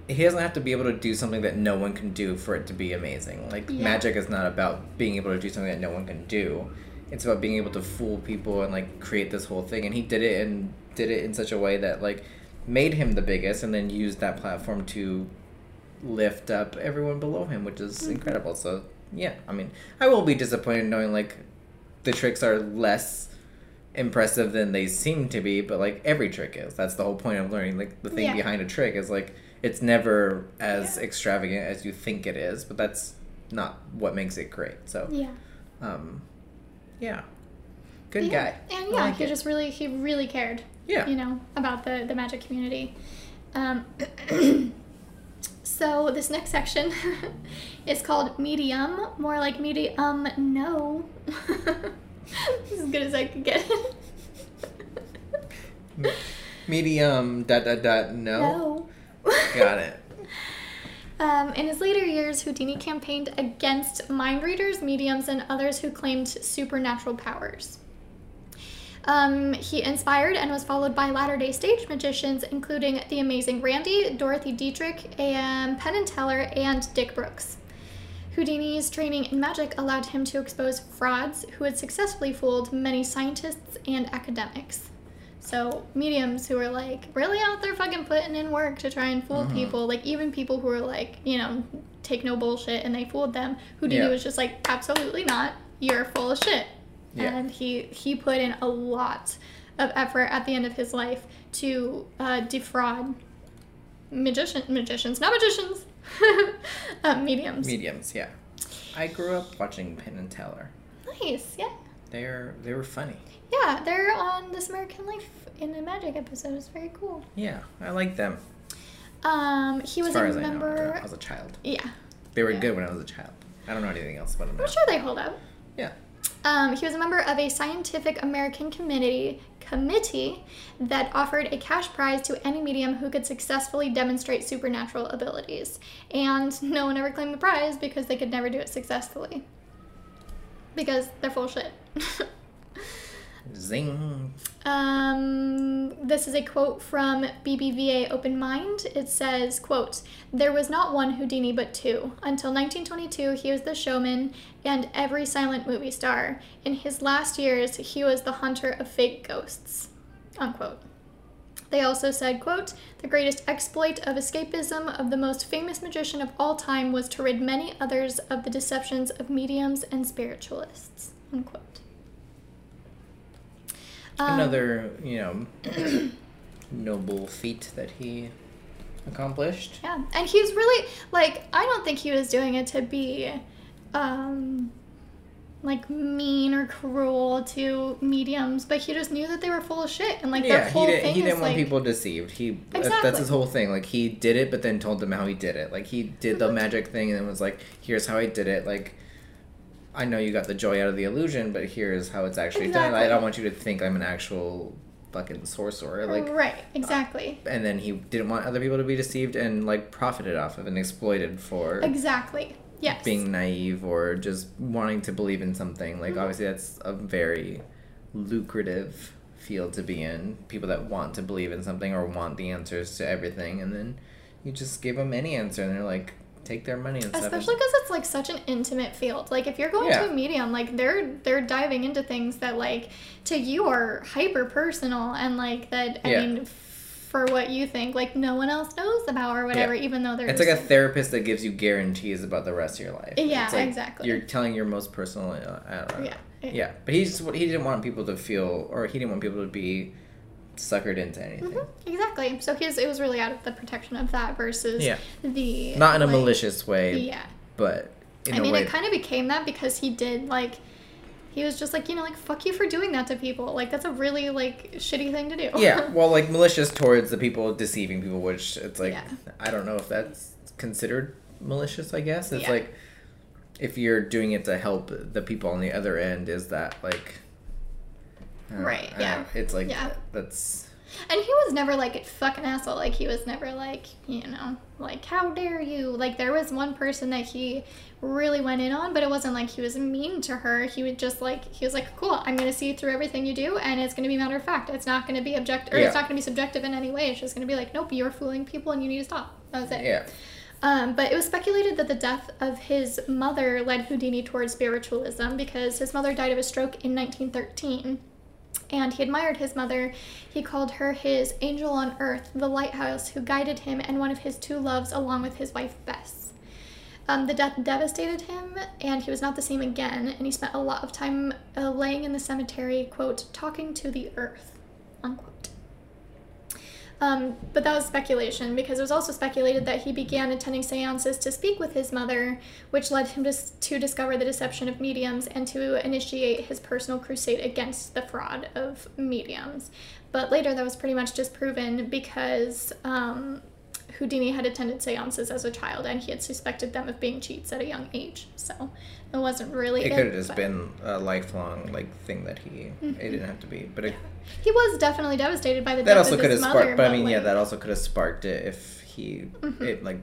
He doesn't have to be able to do something that no one can do for it to be amazing. Like Yeah. magic is not about being able to do something that no one can do. It's about being able to fool people and like create this whole thing. And he did it and did it in such a way that like made him the biggest, and then used that platform to lift up everyone below him, which is Mm-hmm. incredible. So yeah, I mean, I will be disappointed knowing like the tricks are less impressive than they seem to be, but like every trick is. That's the whole point of learning. Like the thing Yeah. behind a trick is like it's never as Yeah. extravagant as you think it is, but that's not what makes it great. So, Yeah. um, yeah, good yeah. guy. And yeah, like he it. just really he really cared. Yeah. You know about the the magic community. Um, [clears throat] so this next section [laughs] is called medium, more like medium. No. [laughs] as good as I could get. Medium dot dot dot no. no. Got it. [laughs] Um, in his later years, Houdini campaigned against mind readers, mediums, and others who claimed supernatural powers. Um, he inspired and was followed by latter day stage magicians, including the amazing Randi, Dorothy Dietrich, and Penn and Teller, and Dick Brookz. Houdini's training in magic allowed him to expose frauds who had successfully fooled many scientists and academics. So, mediums who were like really out there fucking putting in work to try and fool people, like even people who were like, you know, take no bullshit and they fooled them. Houdini Yeah. was just like, absolutely not. You're full of shit. Yeah. And he he put in a lot of effort at the end of his life to uh, defraud magician magicians, not magicians, [laughs] uh, mediums. Mediums, yeah. I grew up watching Penn and Teller. nice, yeah. They're they were funny. Yeah, they're on This American Life in a Magic episode. It's very cool. Yeah, I like them. Um, he was a as I know, I was a child. yeah, They were Yeah. good when I was a child. I don't know anything else about them now. I'm sure they hold up. Um, he was a member of a Scientific American committee committee that offered a cash prize to any medium who could successfully demonstrate supernatural abilities. And [laughs] no one ever claimed the prize because they could never do it successfully. Because they're full shit. [laughs] Zing. Um, this is a quote from BBVA Open Mind. It says, quote, There was not one Houdini but two. Until 1922, he was the showman and every silent movie star. In his last years, he was the hunter of fake ghosts. Unquote. They also said, quote, The greatest exploit of escapism of the most famous magician of all time was to rid many others of the deceptions of mediums and spiritualists. Unquote. Um, Another, you know, [clears throat] noble feat that he accomplished. Yeah, and he's really like I don't think he was doing it to be, um, like mean or cruel to mediums, but he just knew that they were full of shit and like their yeah, he, whole did, thing he didn't want like people deceived. He that's- that's his whole thing. Like he did it, but then told them how he did it. Like he did the [laughs] magic thing and then was like, "Here's how I did it." Like I know you got the joy out of the illusion, but here's how it's actually done. I don't want you to think I'm an actual fucking sorcerer. Like right, exactly, and then he didn't want other people to be deceived and like profited off of and exploited for exactly. Yes. being naive or just wanting to believe in something. Like Mhm. obviously that's a very lucrative field to be in. People that want to believe in something or want the answers to everything, and then you just give them any answer, and they're like, take their money and stuff. Especially because it's like such an intimate field. Like if you're going Yeah. to a medium, like they're they're diving into things that like to you are hyper personal and like that. I Yeah. mean, for what you think, like no one else knows about or whatever. Even though there's It's like a therapist that gives you guarantees about the rest of your life. Yeah, like exactly. You're telling your most personal. Uh, I don't know. Yeah. Yeah, but he's just he didn't want people to feel, or he didn't want people to be suckered into anything. Mhm, exactly. So his it was really out of the protection of that versus Yeah. the Not in a like- malicious way, Yeah. but in I mean, way. it kind of became that because he did like. He was just like, you know, like fuck you for doing that to people. Like that's a really like shitty thing to do. yeah, [laughs] well, like malicious towards the people deceiving people, which it's like Yeah. I don't know if that's considered malicious. I guess it's Yeah. like if you're doing it to help the people on the other end, is that like Don't- Right, yeah. It's like Yeah. that's And he was never like a fucking asshole. Like he was never like, you know, like how dare you? Like there was one person that he really went in on, but it wasn't like he was mean to her. He would just like he was like, cool, I'm gonna see through everything you do, and it's gonna be matter of fact. It's not gonna be objective or Yeah. it's not gonna be subjective in any way. It's just gonna be like, nope, you're fooling people, and you need to stop. That was it. yeah. Um, but it was speculated that the death of his mother led Houdini towards spiritualism because his mother died of a stroke in 1913. And he admired his mother. He called her his angel on earth, the lighthouse who guided him, and one of his two loves, along with his wife Bess. Um, the death devastated him, and he was not the same again. And he spent a lot of time uh, laying in the cemetery, quote, talking to the earth, unquote. Um, but that was speculation because it was also speculated that he began attending seances to speak with his mother, which led him to, to discover the deception of mediums and to initiate his personal crusade against the fraud of mediums. But later that was pretty much disproven because um, Houdini had attended seances as a child and he had suspected them of being cheats at a young age. So it wasn't really. It could have just but- been a lifelong like thing that he. Mm-hmm. It didn't have to be, but it, He was definitely devastated by the that death also of could his have mother. sparked. But I mean, yeah, like- Mm-hmm. that also could have sparked it if he it like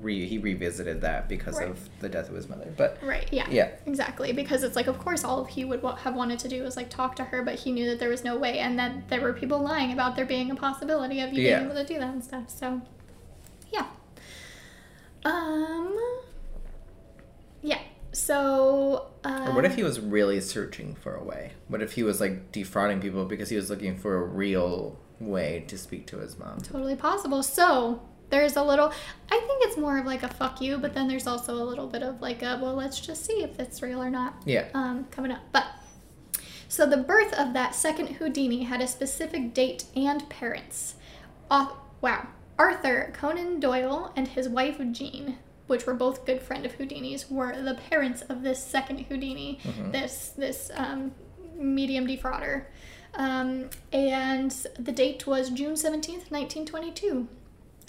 re he revisited that because Right. of the death of his mother. But Right. Yeah. Yeah. Exactly. Because it's like, of course, all he would wa- have wanted to do was like talk to her, but he knew that there was no way, and that there were people lying about there being a possibility of you Yeah. being able to do that and stuff. So, yeah. Um. Yeah. So. Uh, Or what if he was really searching for a way? What if he was like defrauding people because he was looking for a real way to speak to his mom? Totally possible. So there's a little. I think it's more of like a fuck you, but then there's also a little bit of like a well, let's just see if it's real or not. Yeah. um, coming up. But so the birth of that second Houdini had a specific date and parents. Au- wow. Arthur Conan Doyle and his wife Jean, which were both good friend of Houdini's, were the parents of this second Houdini, this this um, medium defrauder. Um, and the date was June 17th, 1922.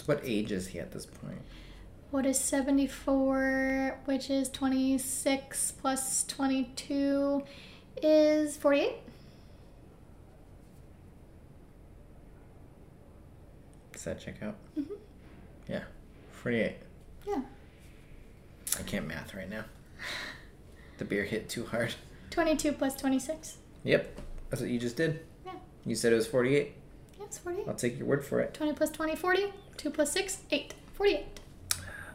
What age is he at this point? What is 74, which is 26 plus 22 is 48? Does that check out? Mm-hmm. Yeah, forty-eight. Yeah. I can't math right now. The beer hit too hard. 22 plus 26. Yep, that's what you just did. Yeah. You said it was forty-eight. Yeah, it's 48. I'll take your word for it. 20 plus 20, 40. 2 plus 6, 8. 48.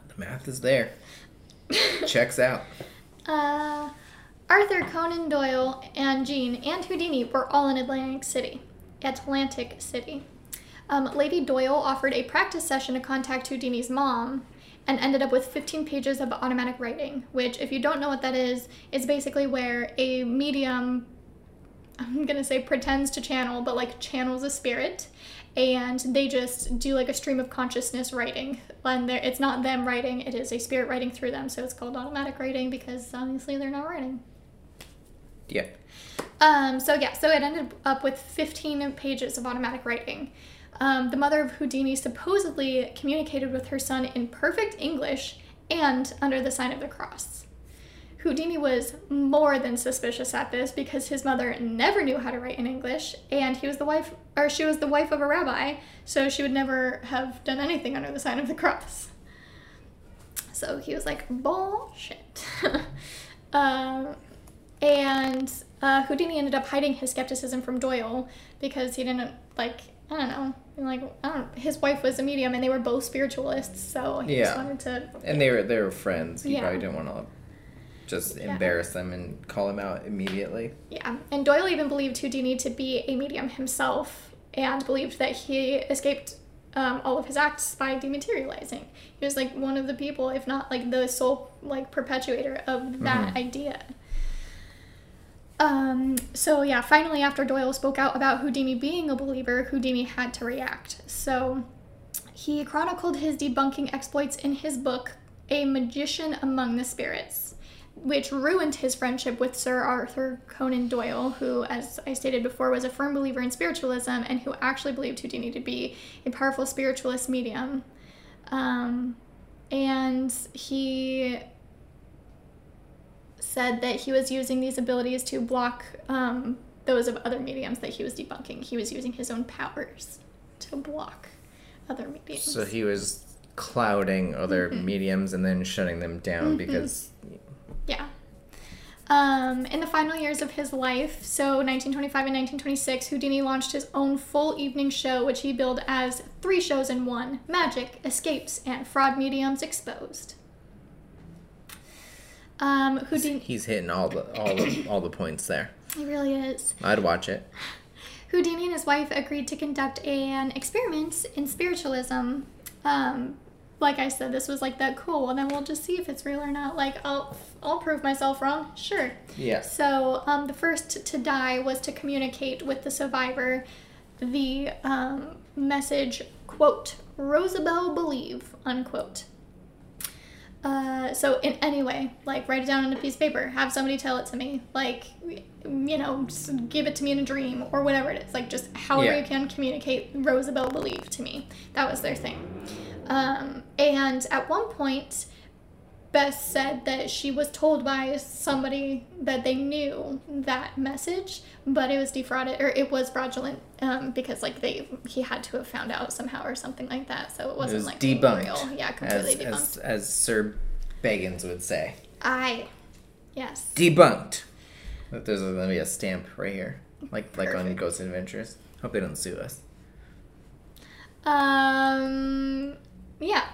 The math is there. [laughs] Checks out. Uh, Arthur Conan Doyle and Jean and Houdini were all in Atlantic City. Atlantic City. Um, Lady Doyle offered a practice session to contact Houdini's mom and ended up with 15 pages of automatic writing, which, if you don't know what that is, is basically where a medium, I'm gonna say pretends to channel, but like channels a spirit, and they just do like a stream of consciousness writing. And it's not them writing, it is a spirit writing through them, so it's called automatic writing because obviously they're not writing. Yeah. Um, so yeah, so it ended up with 15 pages of automatic writing. Um, the mother of Houdini supposedly communicated with her son in perfect English and under the sign of the cross. Houdini was more than suspicious at this because his mother never knew how to write in English, and he was the wife, or she was the wife of a rabbi, so she would never have done anything under the sign of the cross. So he was like, bullshit. [laughs] um, and uh, Houdini ended up hiding his skepticism from Doyle because he didn't like I don't know like I don't. His wife was a medium and they were both spiritualists, so he just wanted to. And they were they were friends. He Yeah. probably didn't want to just Yeah. embarrass them and call him out immediately. Yeah, and Doyle even believed Houdini to be a medium himself and believed that he escaped um, all of his acts by dematerializing. He was like one of the people, if not like the sole like perpetuator of that idea. Um, so yeah, finally after Doyle spoke out about Houdini being a believer, Houdini had to react. So he chronicled his debunking exploits in his book, A Magician Among the Spirits, which ruined his friendship with Sir Arthur Conan Doyle, who, as I stated before, was a firm believer in spiritualism and who actually believed Houdini to be a powerful spiritualist medium. Um, and he said that he was using these abilities to block um, those of other mediums that he was debunking. He was using his own powers to block other mediums. So he was clouding other Mm-hmm. mediums and then shutting them down because Yeah. Um, in the final years of his life, so 1925 and 1926, Houdini launched his own full evening show, which he billed as three shows in one Magic, Escapes, and Fraud Mediums Exposed. Um, Houdini. he's hitting all the all the all the points there. He really is. I'd watch it. [laughs] Houdini and his wife agreed to conduct an experiment in spiritualism. Um, like I said, this was like that cool, and then we'll just see if it's real or not. Like, I'll, I'll prove myself wrong. Sure. Yeah. So, um, the first to die was to communicate with the survivor the um, message, quote, Rosabelle believe, unquote. Uh, so in any way, like write it down on a piece of paper, have somebody tell it to me, like you know, just give it to me in a dream or whatever it is, like just however Yeah. you can communicate Rosabelle believe to me. That was their thing. Um, and at one point, Bess said that she was told by somebody that they knew that message, but it was defrauded or it was fraudulent um, because like they he had to have found out somehow or something like that. So it wasn't was like debunked, real. Yeah, as, completely debunked. as, as Sir Bagans would say. I, yes. Debunked. There's to be a stamp right here, like like on Ghost Adventures. Hope they don't sue us. Um, yeah.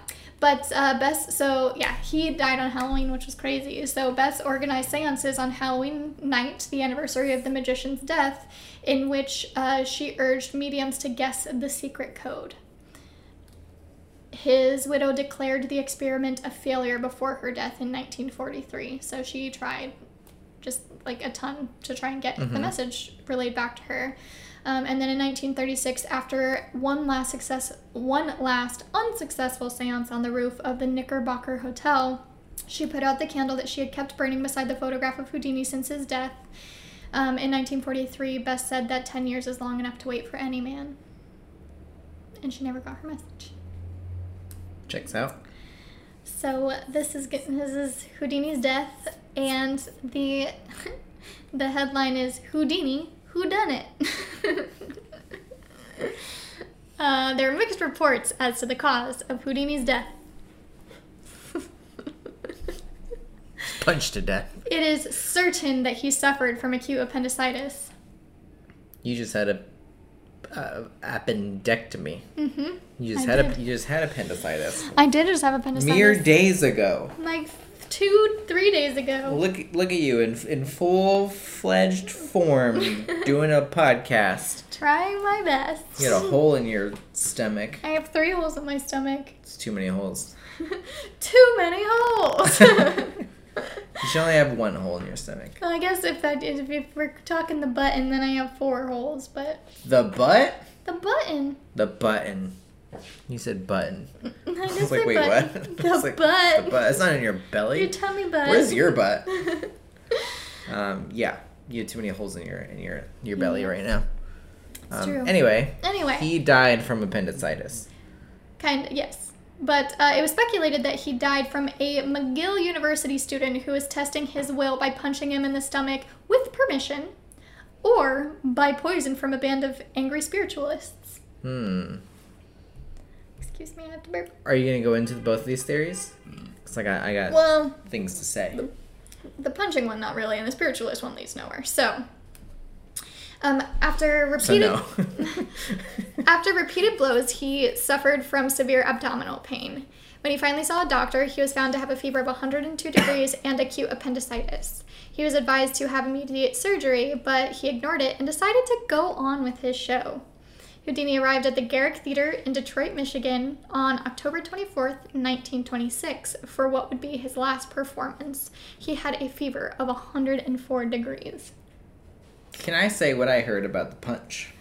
But uh, Bess, so yeah, he died on Halloween, which was crazy. So Bess organized seances on Halloween night, the anniversary of the magician's death, in which uh, she urged mediums to guess the secret code. His widow declared the experiment a failure before her death in 1943. So she tried just like a ton to try and get the message relayed back to her. Um, and then in 1936, after one last success, one last unsuccessful séance on the roof of the Knickerbocker Hotel, she put out the candle that she had kept burning beside the photograph of Houdini since his death. Um, in 1943, Bess said that 10 years is long enough to wait for any man. And she never got her message. Checks out. So this is this is Houdini's death, and the [laughs] the headline is Houdini, who done it? [laughs] uh, there are mixed reports as to the cause of Houdini's death. Punched to death. It is certain that he suffered from acute appendicitis. You just had a uh, appendectomy. Mm-hmm. You just I had a you just had appendicitis. I did just have appendicitis. Mere days ago. like two, three days ago. Look look at you in in full fledged form [laughs] doing a podcast. Trying my best. You got a hole in your stomach. I have three holes in my stomach. It's too many holes. [laughs] Too many holes. [laughs] You should only have one hole in your stomach. Well, I guess if that if, if we're talking the button, then I have four holes. But The butt? the button, The button. You said button. [laughs] I [laughs] I was like, said wait, button. [laughs] what? The like, butt. The butt. It's not in your belly. Your tummy butt. Where's your butt? Um, yeah, you have too many holes in your in your your belly Yeah. right now. Um, true. Anyway, Anyway, he died from appendicitis. kind of yes. But uh, it was speculated that he died from a McGill University student who was testing his will by punching him in the stomach with permission, or by poison from a band of angry spiritualists. Hmm. Excuse me, I have to burp. Are you gonna go into both of these theories? Cause I got I got Well, things to say. the punching one not really and the spiritualist one leads nowhere so um, after So repeated no. [laughs] after repeated blows he suffered from severe abdominal pain when he finally saw a doctor he was found to have a fever of 102 degrees and acute appendicitis he was advised to have immediate surgery but he ignored it and decided to go on with his show Houdini arrived at the Garrick Theater in Detroit, Michigan on October 24th, 1926, for what would be his last performance. He had a fever of 104 degrees. Can I say what I heard about the punch?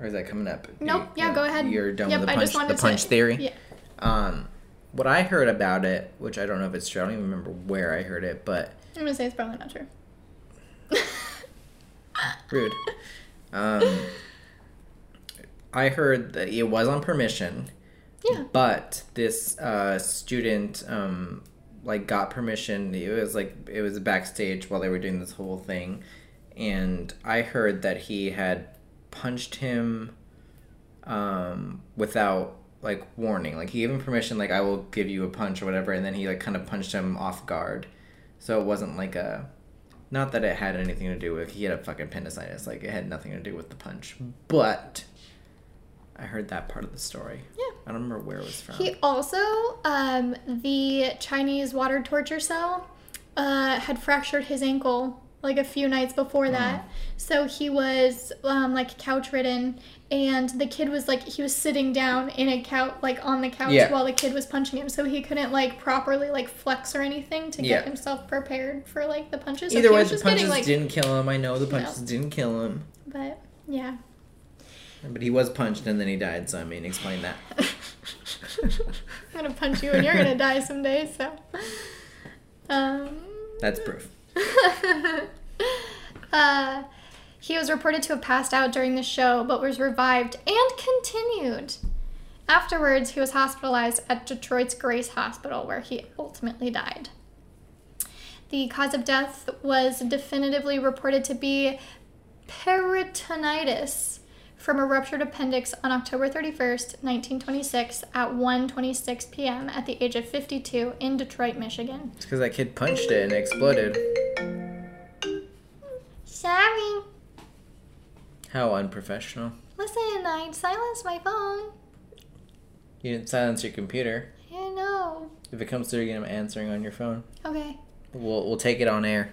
Or is that coming up? Nope, You- yeah, go ahead. You're done Yep, with the I punch, just wanted the to punch say- theory. Yeah. Um, what I heard about it, which I don't know if it's true. I don't even remember where I heard it, but I'm gonna say it's probably not true. rude. Um, [laughs] I heard that it was on permission. Yeah. But this uh, student, um, like, got permission. It was like it was backstage while they were doing this whole thing, and I heard that he had punched him, um, without like warning. Like he gave him permission, like I will give you a punch or whatever, and then he like kind of punched him off guard. So it wasn't like a, not that it had anything to do with he had a fucking appendicitis. Like it had nothing to do with the punch, but. I heard that part of the story. Yeah. I don't remember where it was from. He also, um, the Chinese water torture cell, uh, had fractured his ankle like a few nights before that. So he was um, like couch ridden, and the kid was like he was sitting down in a couch like on the couch Yeah. while the kid was punching him. So he couldn't like properly like flex or anything to get Yeah. himself prepared for like the punches. Either he way, the just getting, punches like, didn't kill him. I know the punches No. didn't kill him. But yeah, But he was punched and then he died, so I mean, explain that. I'm [laughs] gonna punch you and you're gonna die someday, so. Um, That's proof. [laughs] uh, he was reported to have passed out during the show, but was revived and continued. Afterwards, he was hospitalized at Detroit's Grace Hospital, where he ultimately died. The cause of death was definitively reported to be peritonitis from a ruptured appendix on October 31st, 1926 at 1:26 p.m. at the age of 52 in Detroit, Michigan. It's because that kid punched it and it exploded. Sorry. How unprofessional. Listen, I silenced my phone. You didn't silence your computer. Yeah, no. If it comes through again, I'm answering on your phone. Okay. We'll, we'll take it on air.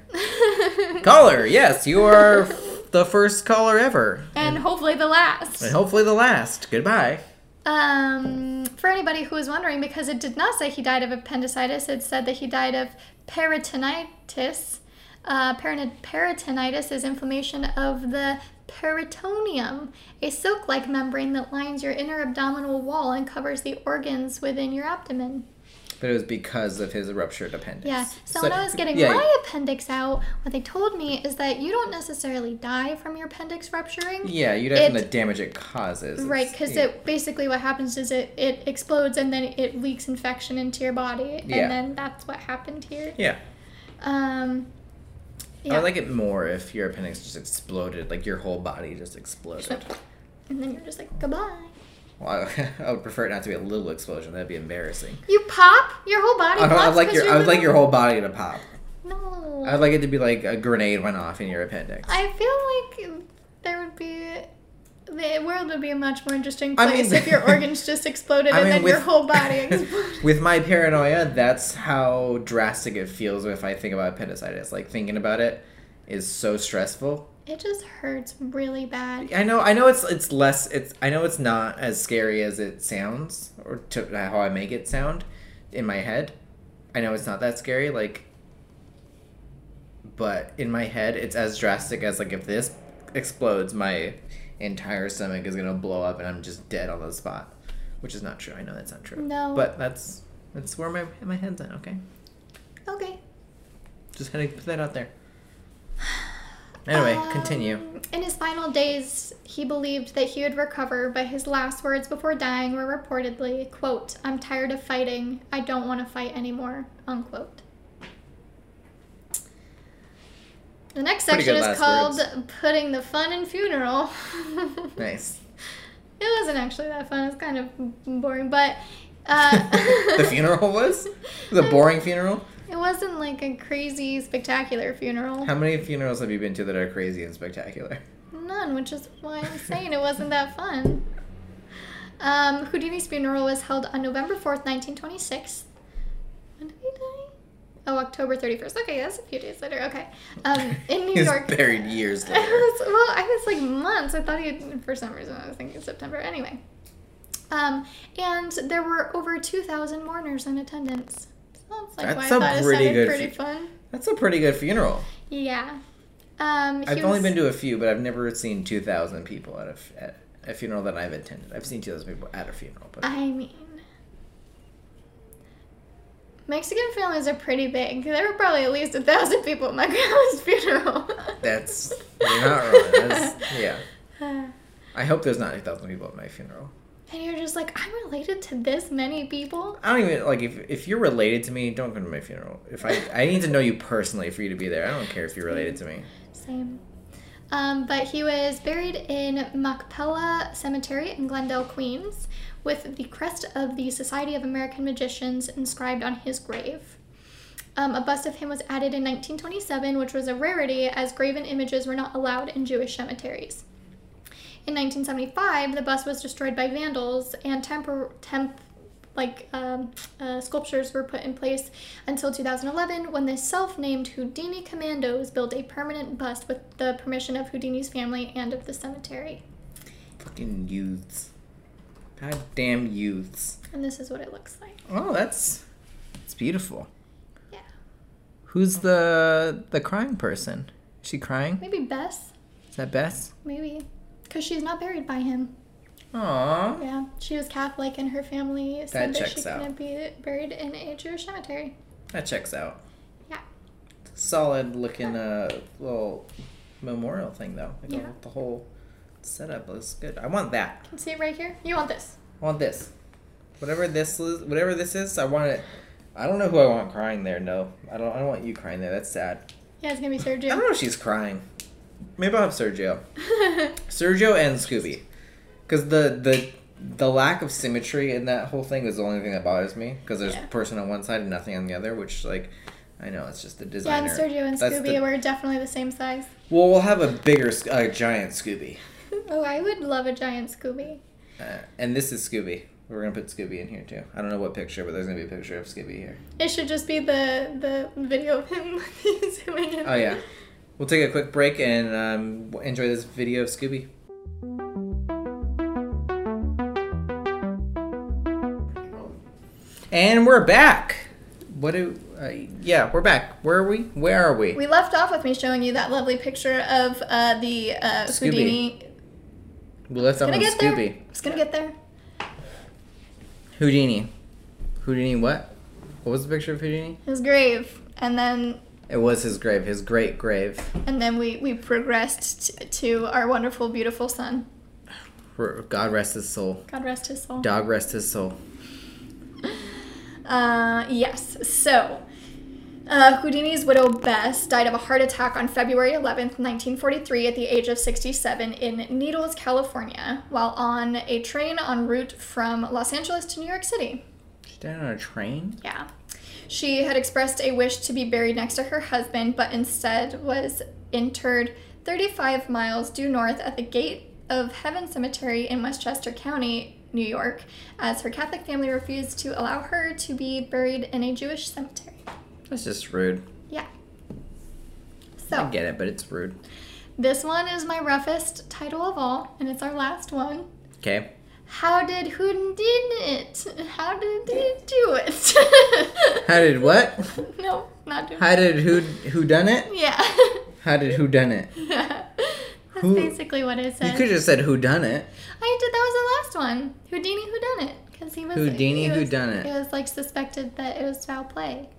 [laughs] Caller, yes, you are the first caller ever. and hopefully the last. And hopefully the last. Goodbye. Um, for anybody who was wondering, because it did not say he died of appendicitis, it said that he died of peritonitis. Uh, peritonitis is inflammation of the peritoneum, a silk like membrane that lines your inner abdominal wall and covers the organs within your abdomen. But it was because of his ruptured appendix. Yeah. So, when I was getting yeah, my appendix out, what they told me is that you don't necessarily die from your appendix rupturing. Yeah, you die from the damage it causes. Right, because yeah. it basically what happens is it, it explodes and then it leaks infection into your body, and Yeah. then that's what happened here. Yeah. Um, I yeah, would like it more if your appendix just exploded, like your whole body just exploded. and then you're just like goodbye. Well, I, [laughs] I would prefer it not to be a little explosion. That'd be embarrassing. You pop your whole body. I, I would like your I would like your whole body to pop. No. I'd like it to be like a grenade went off in your appendix. I feel like there would be. The world would be a much more interesting I place mean- if your [laughs] organs just exploded I and mean, then your whole [laughs] body exploded. With my paranoia, that's how drastic it feels if I think about appendicitis. Like thinking about it is so stressful. It just hurts really bad. I know I know it's it's less it's I know it's not as scary as it sounds or to how I make it sound in my head. I know it's not that scary like but in my head it's as drastic as like if this explodes my entire stomach is going to blow up and I'm just dead on the spot, which is not true. I know that's not true. No. But that's that's where my my head's at, okay? Okay. Just kind of put that out there. [sighs] [sighs] [sighs] Anyway, continue. Um, In his final days, he believed that he would recover, but his last words before dying were reportedly, quote, I'm tired of fighting. I don't want to fight anymore, unquote. The next section is called words. Putting the Fun in Funeral. [laughs] Nice. [laughs] It wasn't actually that fun. It's kind of boring, but uh, [laughs] the funeral was the boring funeral. It wasn't like a crazy, spectacular funeral. How many funerals have you been to that are crazy and spectacular? None, which is why I'm saying it wasn't that fun. Um, Houdini's funeral was held on November 4th, 1926. When did he die? Oh, October 31st. Okay, that's a few days later. Okay. Um, in New [laughs] He's York. buried years [laughs] I later. was, well, I was like months. I thought he had, for some reason, I was thinking September. Anyway. Um, and there were over 2,000 mourners in attendance. That's like That's why a pretty good pretty fu- fun. That's a pretty good funeral. Yeah. Um, I've only been to a few, but I've never seen two thousand people at a at a funeral that I've attended. I've seen two thousand people at a funeral, but I mean, Mexican families are pretty big. There were probably at least a thousand people at my [laughs] grandma's funeral. that's you're not wrong. That's, [laughs] yeah, I hope there's not a thousand people at my funeral. And you're just like, I'm related to this many people. I don't even like if if you're related to me, don't come to my funeral. If I I need to know you personally for you to be there. I don't care if you're related to me. Same. Um, but he was buried in Machpelah Cemetery in Glendale, Queens, with the crest of the Society of American Magicians inscribed on his grave. Um, a bust of him was added in 1927, which was a rarity as graven images were not allowed in Jewish cemeteries. In 1975, the bust was destroyed by vandals, and tempor- temp like um, uh, sculptures were put in place until 2011, when the self-named Houdini Commandos built a permanent bust with the permission of Houdini's family and of the cemetery. Fucking youths. God damn youths. And this is what it looks like. Oh, that's it's beautiful. Yeah, Who's the the crying person? Is she crying? maybe Bess. Is that Bess? Maybe. Because she's not buried by him. Aww. Yeah, she was Catholic, and her family said that, checks she couldn't be buried in a Jewish cemetery. That checks out. Yeah. Solid looking uh little memorial thing though. Like Yeah. the whole setup looks good. I want that. Can see it right here? You want this? I want this. Whatever this is, whatever this is, I want it. I don't know who I want crying there. No, I don't. I don't want you crying there. That's sad. Yeah, it's gonna be [laughs] Sergio. I don't know if she's crying. Maybe I'll have Sergio. [laughs] Sergio and Scooby, because the the the lack of symmetry in that whole thing is the only thing that bothers me. Because there's Yeah. a person on one side and nothing on the other, which like I know it's just the yeah, designer. and Sergio and That's Scooby the- were definitely the same size. Well, we'll have a bigger, Sc- a giant Scooby, [laughs] Oh, I would love a giant Scooby. uh, and this is Scooby. We're gonna put Scooby in here too. I don't know what picture, but there's gonna be a picture of Scooby here. It should just be the the video of him [laughs] zooming in. Oh yeah. We'll take a quick break and um, enjoy this video of Scooby. And we're back. What do? Uh, yeah, we're back. Where are we? Where are we? We left off with me showing you that lovely picture of uh, the uh, Scooby. Houdini. We left off there. Scooby. Just gonna get there. Houdini. Houdini. What? What was the picture of Houdini? His grave, and then It was his grave. His great grave. and then we we progressed t- to our wonderful, beautiful son. God rest his soul. God rest his soul. Dog rest his soul. Uh, yes. So, uh, Houdini's widow Bess died of a heart attack on February 11th, 1943, at the age of 67 in Needles, California, while on a train en route from Los Angeles to New York City. She died on a train. Yeah. She had expressed a wish to be buried next to her husband, but instead was interred 35 miles due north at the Gate of Heaven Cemetery in Westchester County, New York, as her Catholic family refused to allow her to be buried in a Jewish cemetery. That's just rude. Yeah. So I get it, but it's rude. this one is my roughest title of all, and it's our last one. Okay. How did who did it? How did he do it? [laughs] How did what? [laughs] no, not doing How did who who done it? Yeah. [laughs] How did who done it? That's Who- basically what it You could have said who done it. Oh, I did. That was the last one. Houdini who done it? Because he was Houdini he was- whodunit. It was like suspected that it was foul play.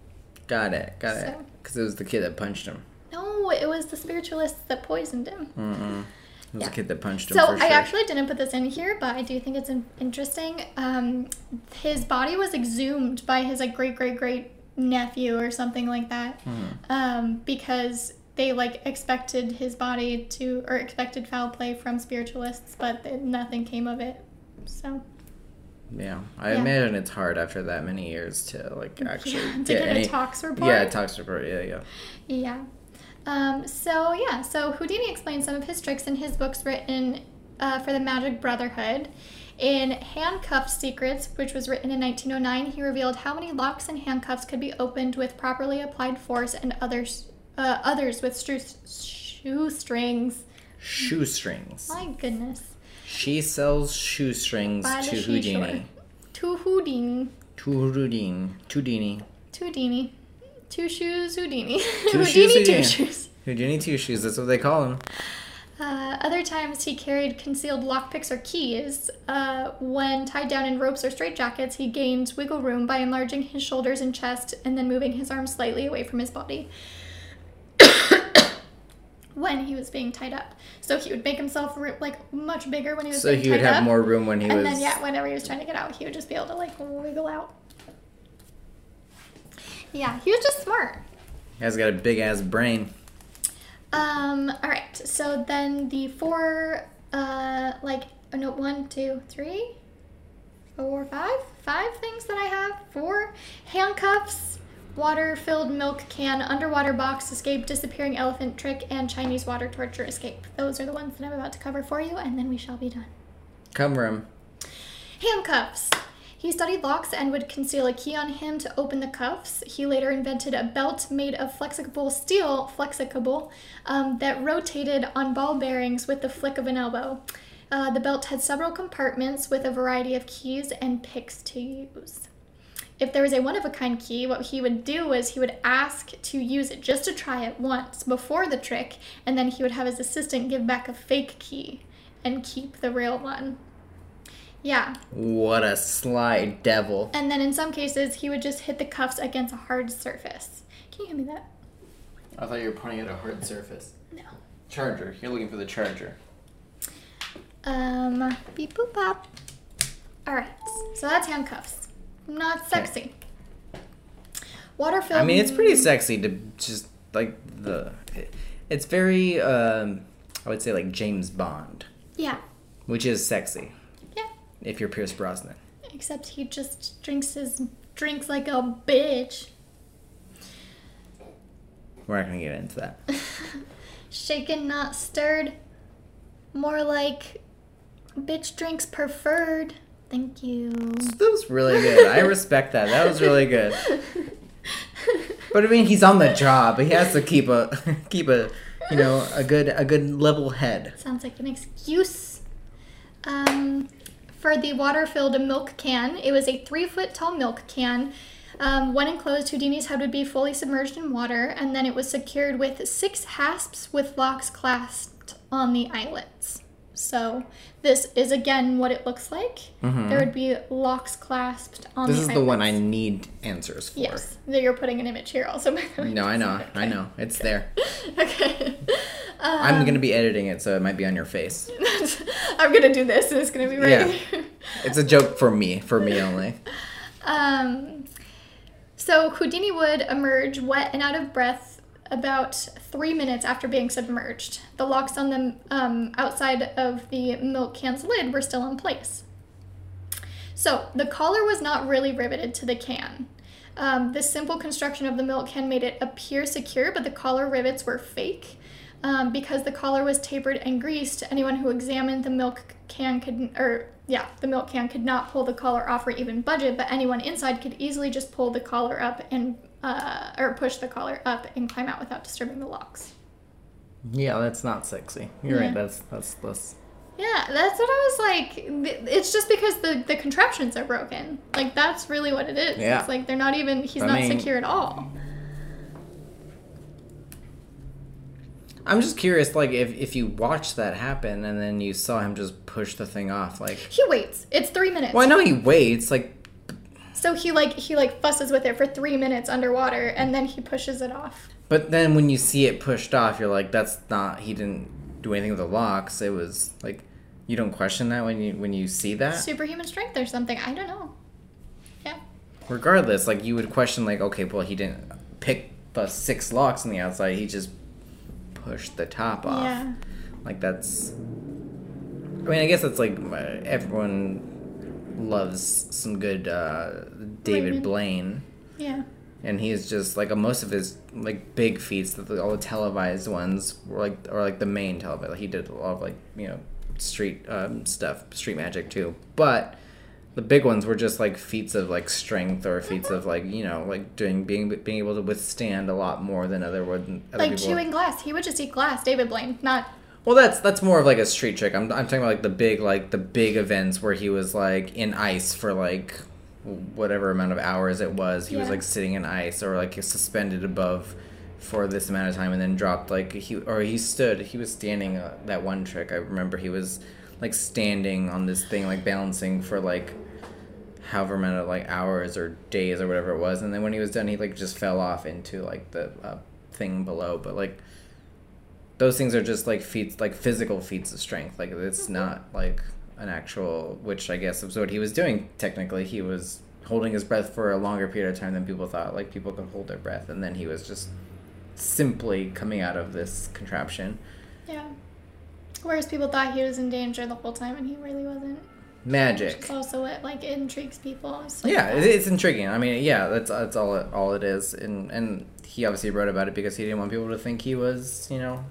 Got it. Got it. Because it was the kid that punched him. No, it was the spiritualists that poisoned him. Mm-mm. It was Yeah. the kid that punched him. So I sure. actually didn't put this in here, but I do think it's interesting. Um, his body was exhumed by his like great great great nephew or something like that, Hmm. um, because they like expected his body to or expected foul play from spiritualists, but nothing came of it. So Yeah, I Yeah. imagine it's hard after that many years to like actually yeah, to get, get any. a tox report. yeah, tox report. Yeah, yeah. Yeah. Um, so yeah, so Houdini explains some of his tricks in his books written uh, for the Magic Brotherhood. In Handcuffed Secrets, which was written in 1909, he revealed how many locks and handcuffs could be opened with properly applied force, and others uh, others with stru- shoestrings. Shoestrings. My goodness. She sells shoestrings By to. Houdini. To Houdini. To Houdini. To Houdini. To Houdini. Two shoes Houdini. [laughs] Two Houdini shoes two Houdini. shoes. Houdini two shoes. That's what they call him. Uh, other times he carried concealed lockpicks or keys. Uh, when tied down in ropes or straitjackets, he gained wiggle room by enlarging his shoulders and chest and then moving his arms slightly away from his body. [coughs] when he was being tied up, so he would make himself like much bigger when he was being tied up. So he would have up. more room when he and was. And then yeah, whenever he was trying to get out, he would just be able to like wiggle out. Yeah, he was just smart. Guy's got a big ass brain. Um, all right. So then the four, uh, like, oh, no, one, two, three, four, five, five things that I have. Four handcuffs, water-filled milk can, underwater box escape, disappearing elephant trick, and Chinese water torture escape. Those are the ones that I'm about to cover for you, and then we shall be done. Cover him. Handcuffs. He studied locks and would conceal a key on him to open the cuffs. He later invented a belt made of flexible steel, flexicable, um, that rotated on ball bearings with the flick of an elbow. Uh, the belt had several compartments with a variety of keys and picks to use. If there was a one of a kind key, what he would do was he would ask to use it just to try it once before the trick, and then he would have his assistant give back a fake key. and keep the real one. Yeah. What a sly devil. And then in some cases, he would just hit the cuffs against a hard surface. Can you hand me that? I thought you were pointing at a hard surface. No. Charger. You're looking for the charger. Um, beep boop pop. Alright, so that's handcuffs. Not sexy. Water film. I mean, it's pretty sexy to just like the. It's very, um, I would say, like James Bond, Yeah. which is sexy Yeah. If you're Pierce Brosnan. Except he just drinks his drinks like a bitch. We're not gonna get into that. [laughs] Shaken, not stirred. More like bitch drinks preferred. Thank you. That was really good. I respect that. That was really good. [laughs] But I mean, he's on the job. He has to keep a [laughs] keep a you know a good a good level head. Sounds like an excuse. Um, for the water-filled milk can, it was a three-foot tall milk can. Um, when enclosed, Houdini's head would be fully submerged in water, and then it was secured with six hasps with locks clasped on the eyelets. So this is again what it looks like. There would be locks clasped on This the is the one I need answers for. Yes, that you're putting an image here also. by the way. No, I know, [laughs] I know. It's there. [laughs] okay. I'm gonna be editing it, so it might be on your face. [laughs] I'm gonna do this, and it's gonna be right Yeah. here. It's a joke for me, for me only. Um, so Houdini would emerge wet and out of breath about three minutes after being submerged. The locks on the um, outside of the milk can's lid were still in place. So the collar was not really riveted to the can. Um, this simple construction of the milk can made it appear secure, but the collar rivets were fake. Um, because the collar was tapered and greased, anyone who examined the milk can could, or yeah, the milk can could not pull the collar off or even budge it, but anyone inside could easily just pull the collar up and, uh, or push the collar up and climb out without disturbing the locks. Yeah, that's not sexy. You're Yeah. right. That's that's that's. Yeah, that's what I was like. It's just because the, the contraptions are broken. Like, that's really what it is. Yeah. It's like they're not even, he's I not mean- secure at all. I'm just curious, like if if you watched that happen and then you saw him just push the thing off, like. He waits. It's three minutes. Well, I know he waits, like So he like he like fusses with it for three minutes underwater and then he pushes it off. But then when you see it pushed off, you're like, that's not. He didn't do anything with the locks. It was like, you don't question that when you when you see that. Superhuman strength or something. I don't know. Yeah. Regardless, like you would question, like, okay, well, he didn't pick the six locks on the outside. He just pushed the top off. Yeah. Like that's. I mean, I guess that's like everyone loves some good uh, David Raymond. Blaine. Yeah. and he's just like most of his like big feats the, all the televised ones were like or like the main televised he did a lot of like you know street um, stuff street magic too but the big ones were just like feats of like strength or feats of like you know like doing being being able to withstand a lot more than other would other Like people chewing glass. He would just eat glass, David Blaine. Not well that's that's more of like a street trick. I'm, I'm talking about like the big like the big events where he was like in ice for like whatever amount of hours it was. He was like sitting in ice or like suspended above for this amount of time and then dropped like he or he stood he was standing uh, that one trick. I remember he was like standing on this thing like balancing for like however many like hours or days or whatever it was. And then when he was done he like just fell off into like the uh, thing below. But like those things are just like feats like physical feats of strength. Like it's mm-hmm. not like an actual which i guess is what he was doing technically. He was holding his breath for a longer period of time than people thought. Like people could hold their breath and then he was just simply coming out of this contraption. Yeah. Whereas people thought he was in danger the whole time and he really wasn't. magic. It's also what like intrigues people. It's like yeah it's intriguing. I mean yeah that's that's all it, all it is. And and he obviously wrote about it because he didn't want people to think he was you know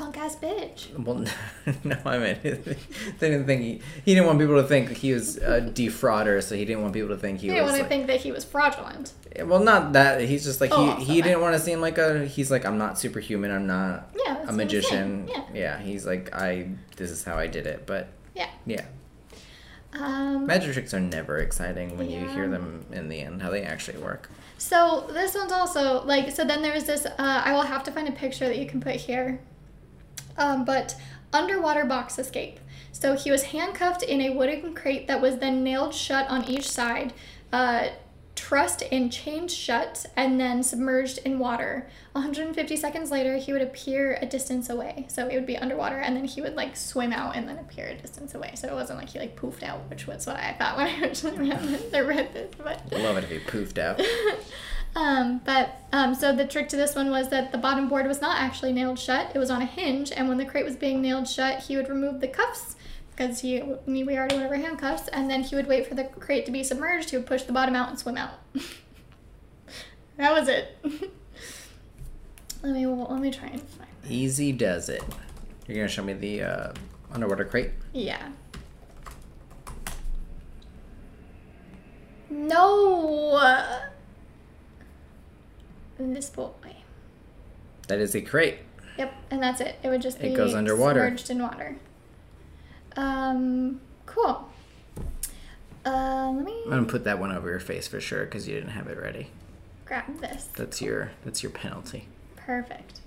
punk ass bitch. Well, [laughs] no, I mean, [laughs] they didn't think he, he didn't want people to think he was a defrauder, so he didn't want people to think he, was. want to Like, think that he was fraudulent. well, not that he's just like Oh, he he didn't want to seem like a. He's like I'm not superhuman. I'm not Yeah, a magician. saying, Yeah. he's like I. This is how I did it, but Yeah. yeah, Um, magic tricks are never exciting when you hear them in the end how they actually work. So this one's also like so. Then there's this. Uh, I will have to find a picture that you can put here. Um, but underwater box escape. So he was handcuffed in a wooden crate that was then nailed shut on each side, uh, trussed and chained shut, and then submerged in water. 150 seconds later, he would appear a distance away. So it would be underwater, and then he would like swim out and then appear a distance away. So it wasn't like he like poofed out, which was what I thought when I [laughs] originally read, read this. But Love it if he poofed out. [laughs] um, but um, so the trick to this one was that the bottom board was not actually nailed shut; it was on a hinge. And when the crate was being nailed shut, he would remove the cuffs because he we already went over handcuffs, and then he would wait for the crate to be submerged. He would push the bottom out and swim out. [laughs] that was it. [laughs] let me let me try and find. Easy does it. You're gonna show me the uh, underwater crate. Yeah. No. This boy. That is a crate. Yep, and that's it. It would just be It goes underwater. submerged in water. Um, cool. Uh, let me I'm gonna put that one over your face for sure because you didn't have it ready. grab this. That's your that's your penalty. Perfect.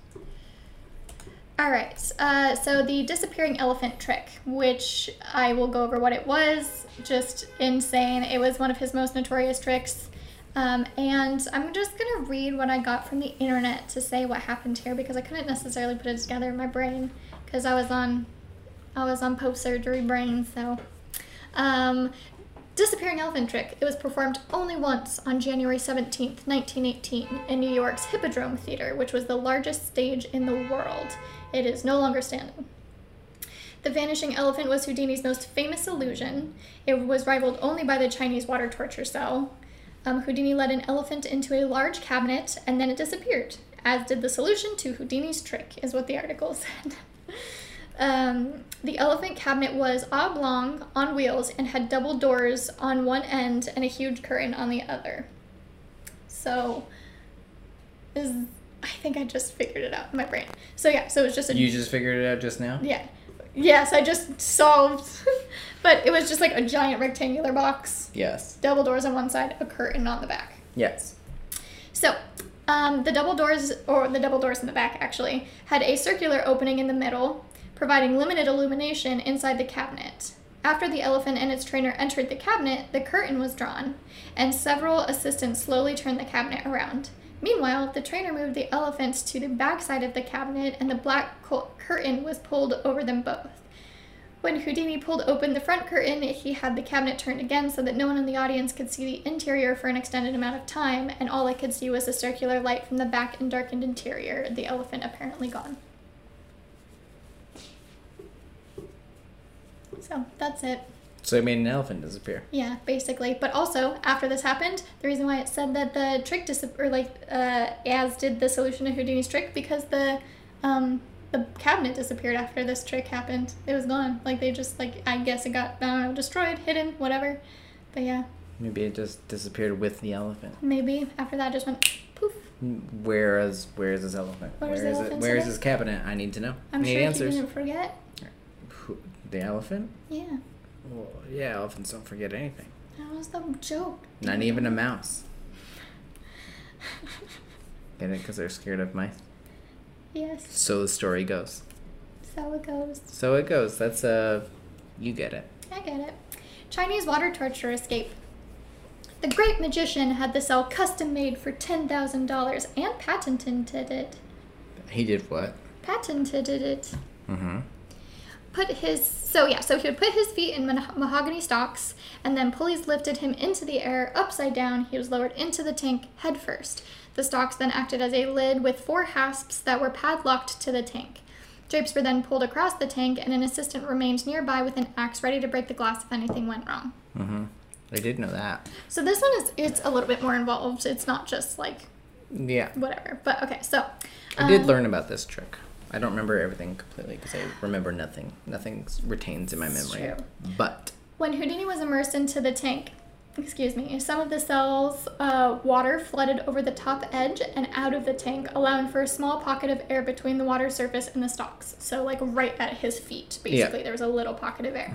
All right. Uh, so the disappearing elephant trick, which I will go over what it was. Just insane. It was one of his most notorious tricks. Um, and I'm just gonna read what I got from the internet to say what happened here because I couldn't necessarily put it together in my brain because I was on I was on post surgery brain. So, um, disappearing elephant trick. It was performed only once on January 17th, 1918, in New York's Hippodrome Theater, which was the largest stage in the world. It is no longer standing. The vanishing elephant was Houdini's most famous illusion. It was rivaled only by the Chinese water torture cell. Um, Houdini led an elephant into a large cabinet and then it disappeared, as did the solution to Houdini's trick, is what the article [laughs] said. um, the elephant cabinet was oblong on wheels and had double doors on one end and a huge curtain on the other. So, is I think I just figured it out in my brain. So yeah, so it was just a You just figured it out just now. yeah. Yes, I just solved. [laughs] but it was just like a giant rectangular box, Yes. double doors on one side, a curtain on the back. Yes. So, um, the double doors, or the double doors in the back actually, had a circular opening in the middle, providing limited illumination inside the cabinet. After the elephant and its trainer entered the cabinet, the curtain was drawn, and several assistants slowly turned the cabinet around. Meanwhile, the trainer moved the elephant to the back side of the cabinet, and the black curtain was pulled over them both. When Houdini pulled open the front curtain, he had the cabinet turned again so that no one in the audience could see the interior for an extended amount of time, and all I could see was a circular light from the back and darkened interior, the elephant apparently gone. So that's it. So it made an elephant disappear. Yeah, basically. But also, after this happened, the reason why it said that the trick dis- or like uh, as did the solution to Houdini's trick because the um, the cabinet disappeared after this trick happened. It was gone. Like they just like I guess it got I don't know destroyed, hidden, whatever. But yeah, Maybe it just disappeared with the elephant. maybe after that just went poof. Where is where is this elephant? Where's Where is it? Where is this cabinet? I need to know. I'm need sure answers. he didn't forget. The elephant? Yeah, Well, yeah, elephants don't forget anything. that was the joke. Not even a mouse. [laughs] Get it? Because they're scared of mice. Yes, So the story goes. so it goes. So it goes. That's uh, you get it. I get it. Chinese water torture escape. The great magician had the cell custom made for $10,000 and patented it. He did what? Patented it. Mm-hmm. Put his so yeah, so he would put his feet in ma- mahogany stocks, and then pulleys lifted him into the air upside down. He was lowered into the tank head first. The stocks then acted as a lid with four hasps that were padlocked to the tank. Drapes were then pulled across the tank, and an assistant remained nearby with an axe ready to break the glass if anything went wrong. Mm-hmm. I did know that. So this one is it's a little bit more involved. It's not just like Yeah. whatever. But okay, so I did um, learn about this trick. I don't remember everything completely because I remember nothing. Nothing retains in my memory. true. But When Houdini was immersed into the tank, excuse me, some of the cells' uh, water flooded over the top edge and out of the tank, allowing for a small pocket of air between the water surface and the stalks. So, like right at his feet, basically, there was a little pocket of air.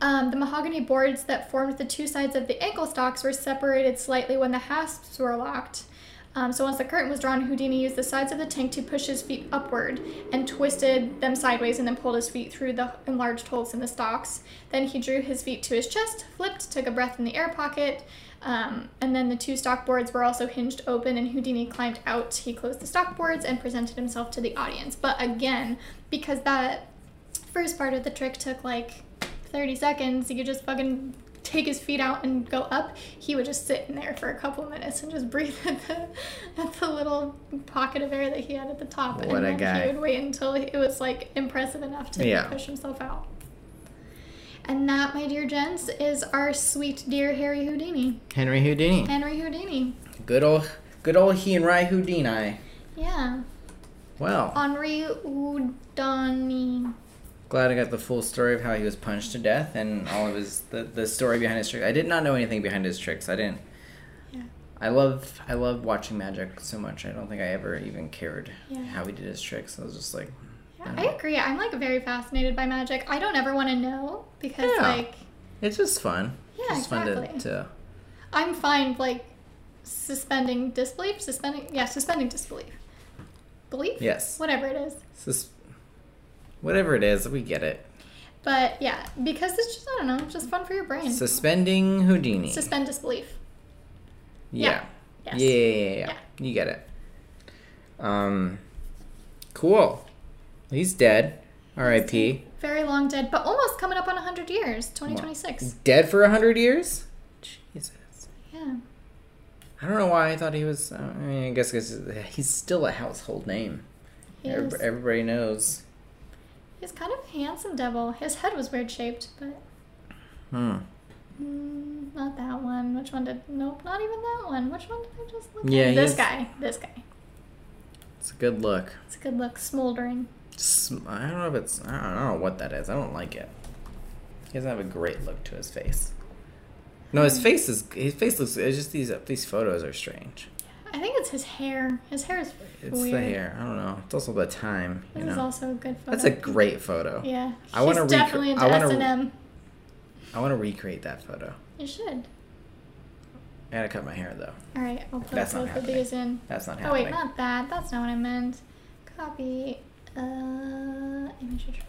Um, the mahogany boards that formed the two sides of the ankle stalks were separated slightly when the hasps were locked. Um, so once the curtain was drawn, Houdini used the sides of the tank to push his feet upward and twisted them sideways and then pulled his feet through the enlarged holes in the stalks. Then he drew his feet to his chest, flipped, took a breath in the air pocket, um, and then the two stock boards were also hinged open and Houdini climbed out. He closed the stock boards and presented himself to the audience. But again, because that first part of the trick took like 30 seconds, could just fucking take his feet out and go up, he would just sit in there for a couple minutes and just [laughs] breathe at the, at the little pocket of air that he had at the top. What and a then guy. he would wait until it was like impressive enough to Yeah. push himself out. And that, my dear gents, is our sweet dear Harry Houdini. Henry Houdini. Henry Houdini. Good old, good old Henry Houdini. Yeah. Well, Henri Houdini. Glad I got the full story of how he was punched to death and all of his the, the story behind his trick. I did not know anything behind his tricks. I didn't. Yeah. I love I love watching magic so much. I don't think I ever even cared Yeah. how he did his tricks. I was just like, Yeah, I agree. I'm like very fascinated by magic. I don't ever want to know because Yeah. like it's just fun. Yeah, just fun exactly. to, to I'm fine like suspending disbelief, suspending yeah, suspending disbelief. Belief? yes. Whatever it is. Sus- whatever it is, we get it. But yeah, because it's just I don't know, just fun for your brain. Suspending Houdini. Suspend disbelief. yeah. Yes. Yeah, yeah, yeah, yeah. Yeah. You get it. Um, cool. He's dead. R.I.P. Very long dead, but almost coming up on 100 years, 2026. Dead for a hundred years. Jesus. Yeah. I don't know why I thought he was. I mean, I guess 'cause he's still a household name. He Everyb- is. Everybody knows. He's kind of handsome devil. His head was weird shaped, but Hmm. mm, not that one. Which one did? Nope, not even that one. Which one did I just look Yeah, at? This guy. This guy. It's a good look. It's a good look. Smoldering. Sm- I don't know if it's. I don't, I don't know what that is. I don't like it. He doesn't have a great look to his face. No, his face is. His face looks. It's just these these photos are strange. I think it's his hair. His hair is It's weird. the hair. I don't know. It's also the time. You This is also a good photo. That's a great photo. Yeah. I wanna recre- definitely into I wanna- S&M. I want to recreate that photo. You should. I gotta cut my hair though. All right, I'll put That's both of these in. That's not happening. Oh wait, not that. That's not what I meant. Copy. Uh, image address.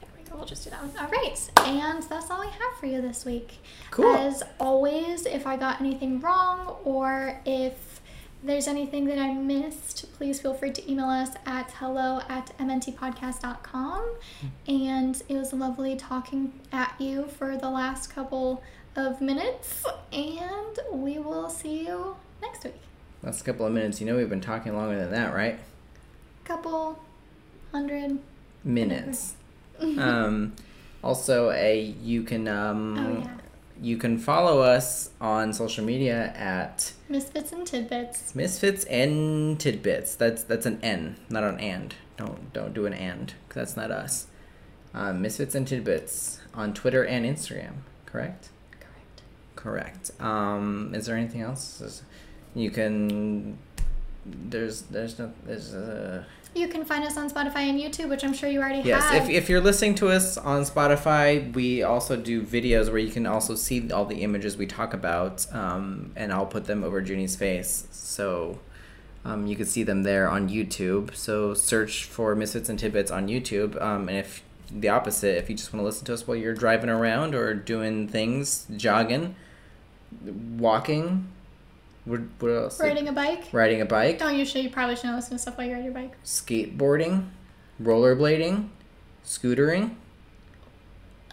There we go. There we go. We'll just do that one. All right, and that's all I have for you this week. Cool. As always, if I got anything wrong or if there's anything that I missed, please feel free to email us at hello at mntpodcast.com. And it was lovely talking at you for the last couple of minutes. And we will see you next week. Last couple of minutes. You know we've been talking longer than that, right? Couple hundred. Minutes. [laughs] um, also, a you can um, Oh, yeah. you can follow us on social media at Misfits and tidbits. Misfits and Tidbits. That's that's an N, not an and. Don't don't do an and. that's not us. Um, Misfits and Tidbits on Twitter and Instagram. Correct. Correct. Correct. Um, is there anything else? Is- You can. There's there's no there's uh You can find us on Spotify and YouTube, which I'm sure you already yes. have. If if you're listening to us on Spotify, we also do videos where you can also see all the images we talk about, um, and I'll put them over Junie's face, so um, you can see them there on YouTube. So search for Misfits and Tidbits on YouTube, um, and if the opposite, if you just want to listen to us while you're driving around or doing things, jogging, walking, what, what else? Riding a bike. Riding a bike, Don't you should you probably shouldn't listen to stuff while you ride your bike. skateboarding, rollerblading, scootering,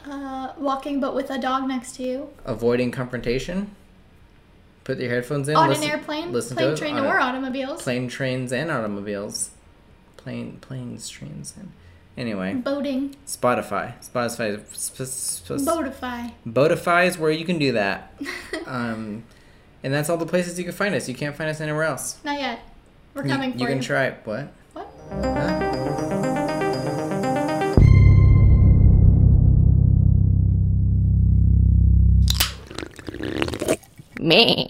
Uh, walking but with a dog next to you. avoiding confrontation. Put your headphones in. on listen- an airplane, listen plane, to it train, a- or automobiles. Plane, trains, and automobiles. Plane, planes, trains, and anyway, Boating. Spotify. Spotify. Sp- sp- sp- Boatify. Boatify is where you can do that. [laughs] um, and that's all the places you can find us. You can't find us anywhere else. Not yet. We're coming you, for you. can try. What? What? Huh? Me.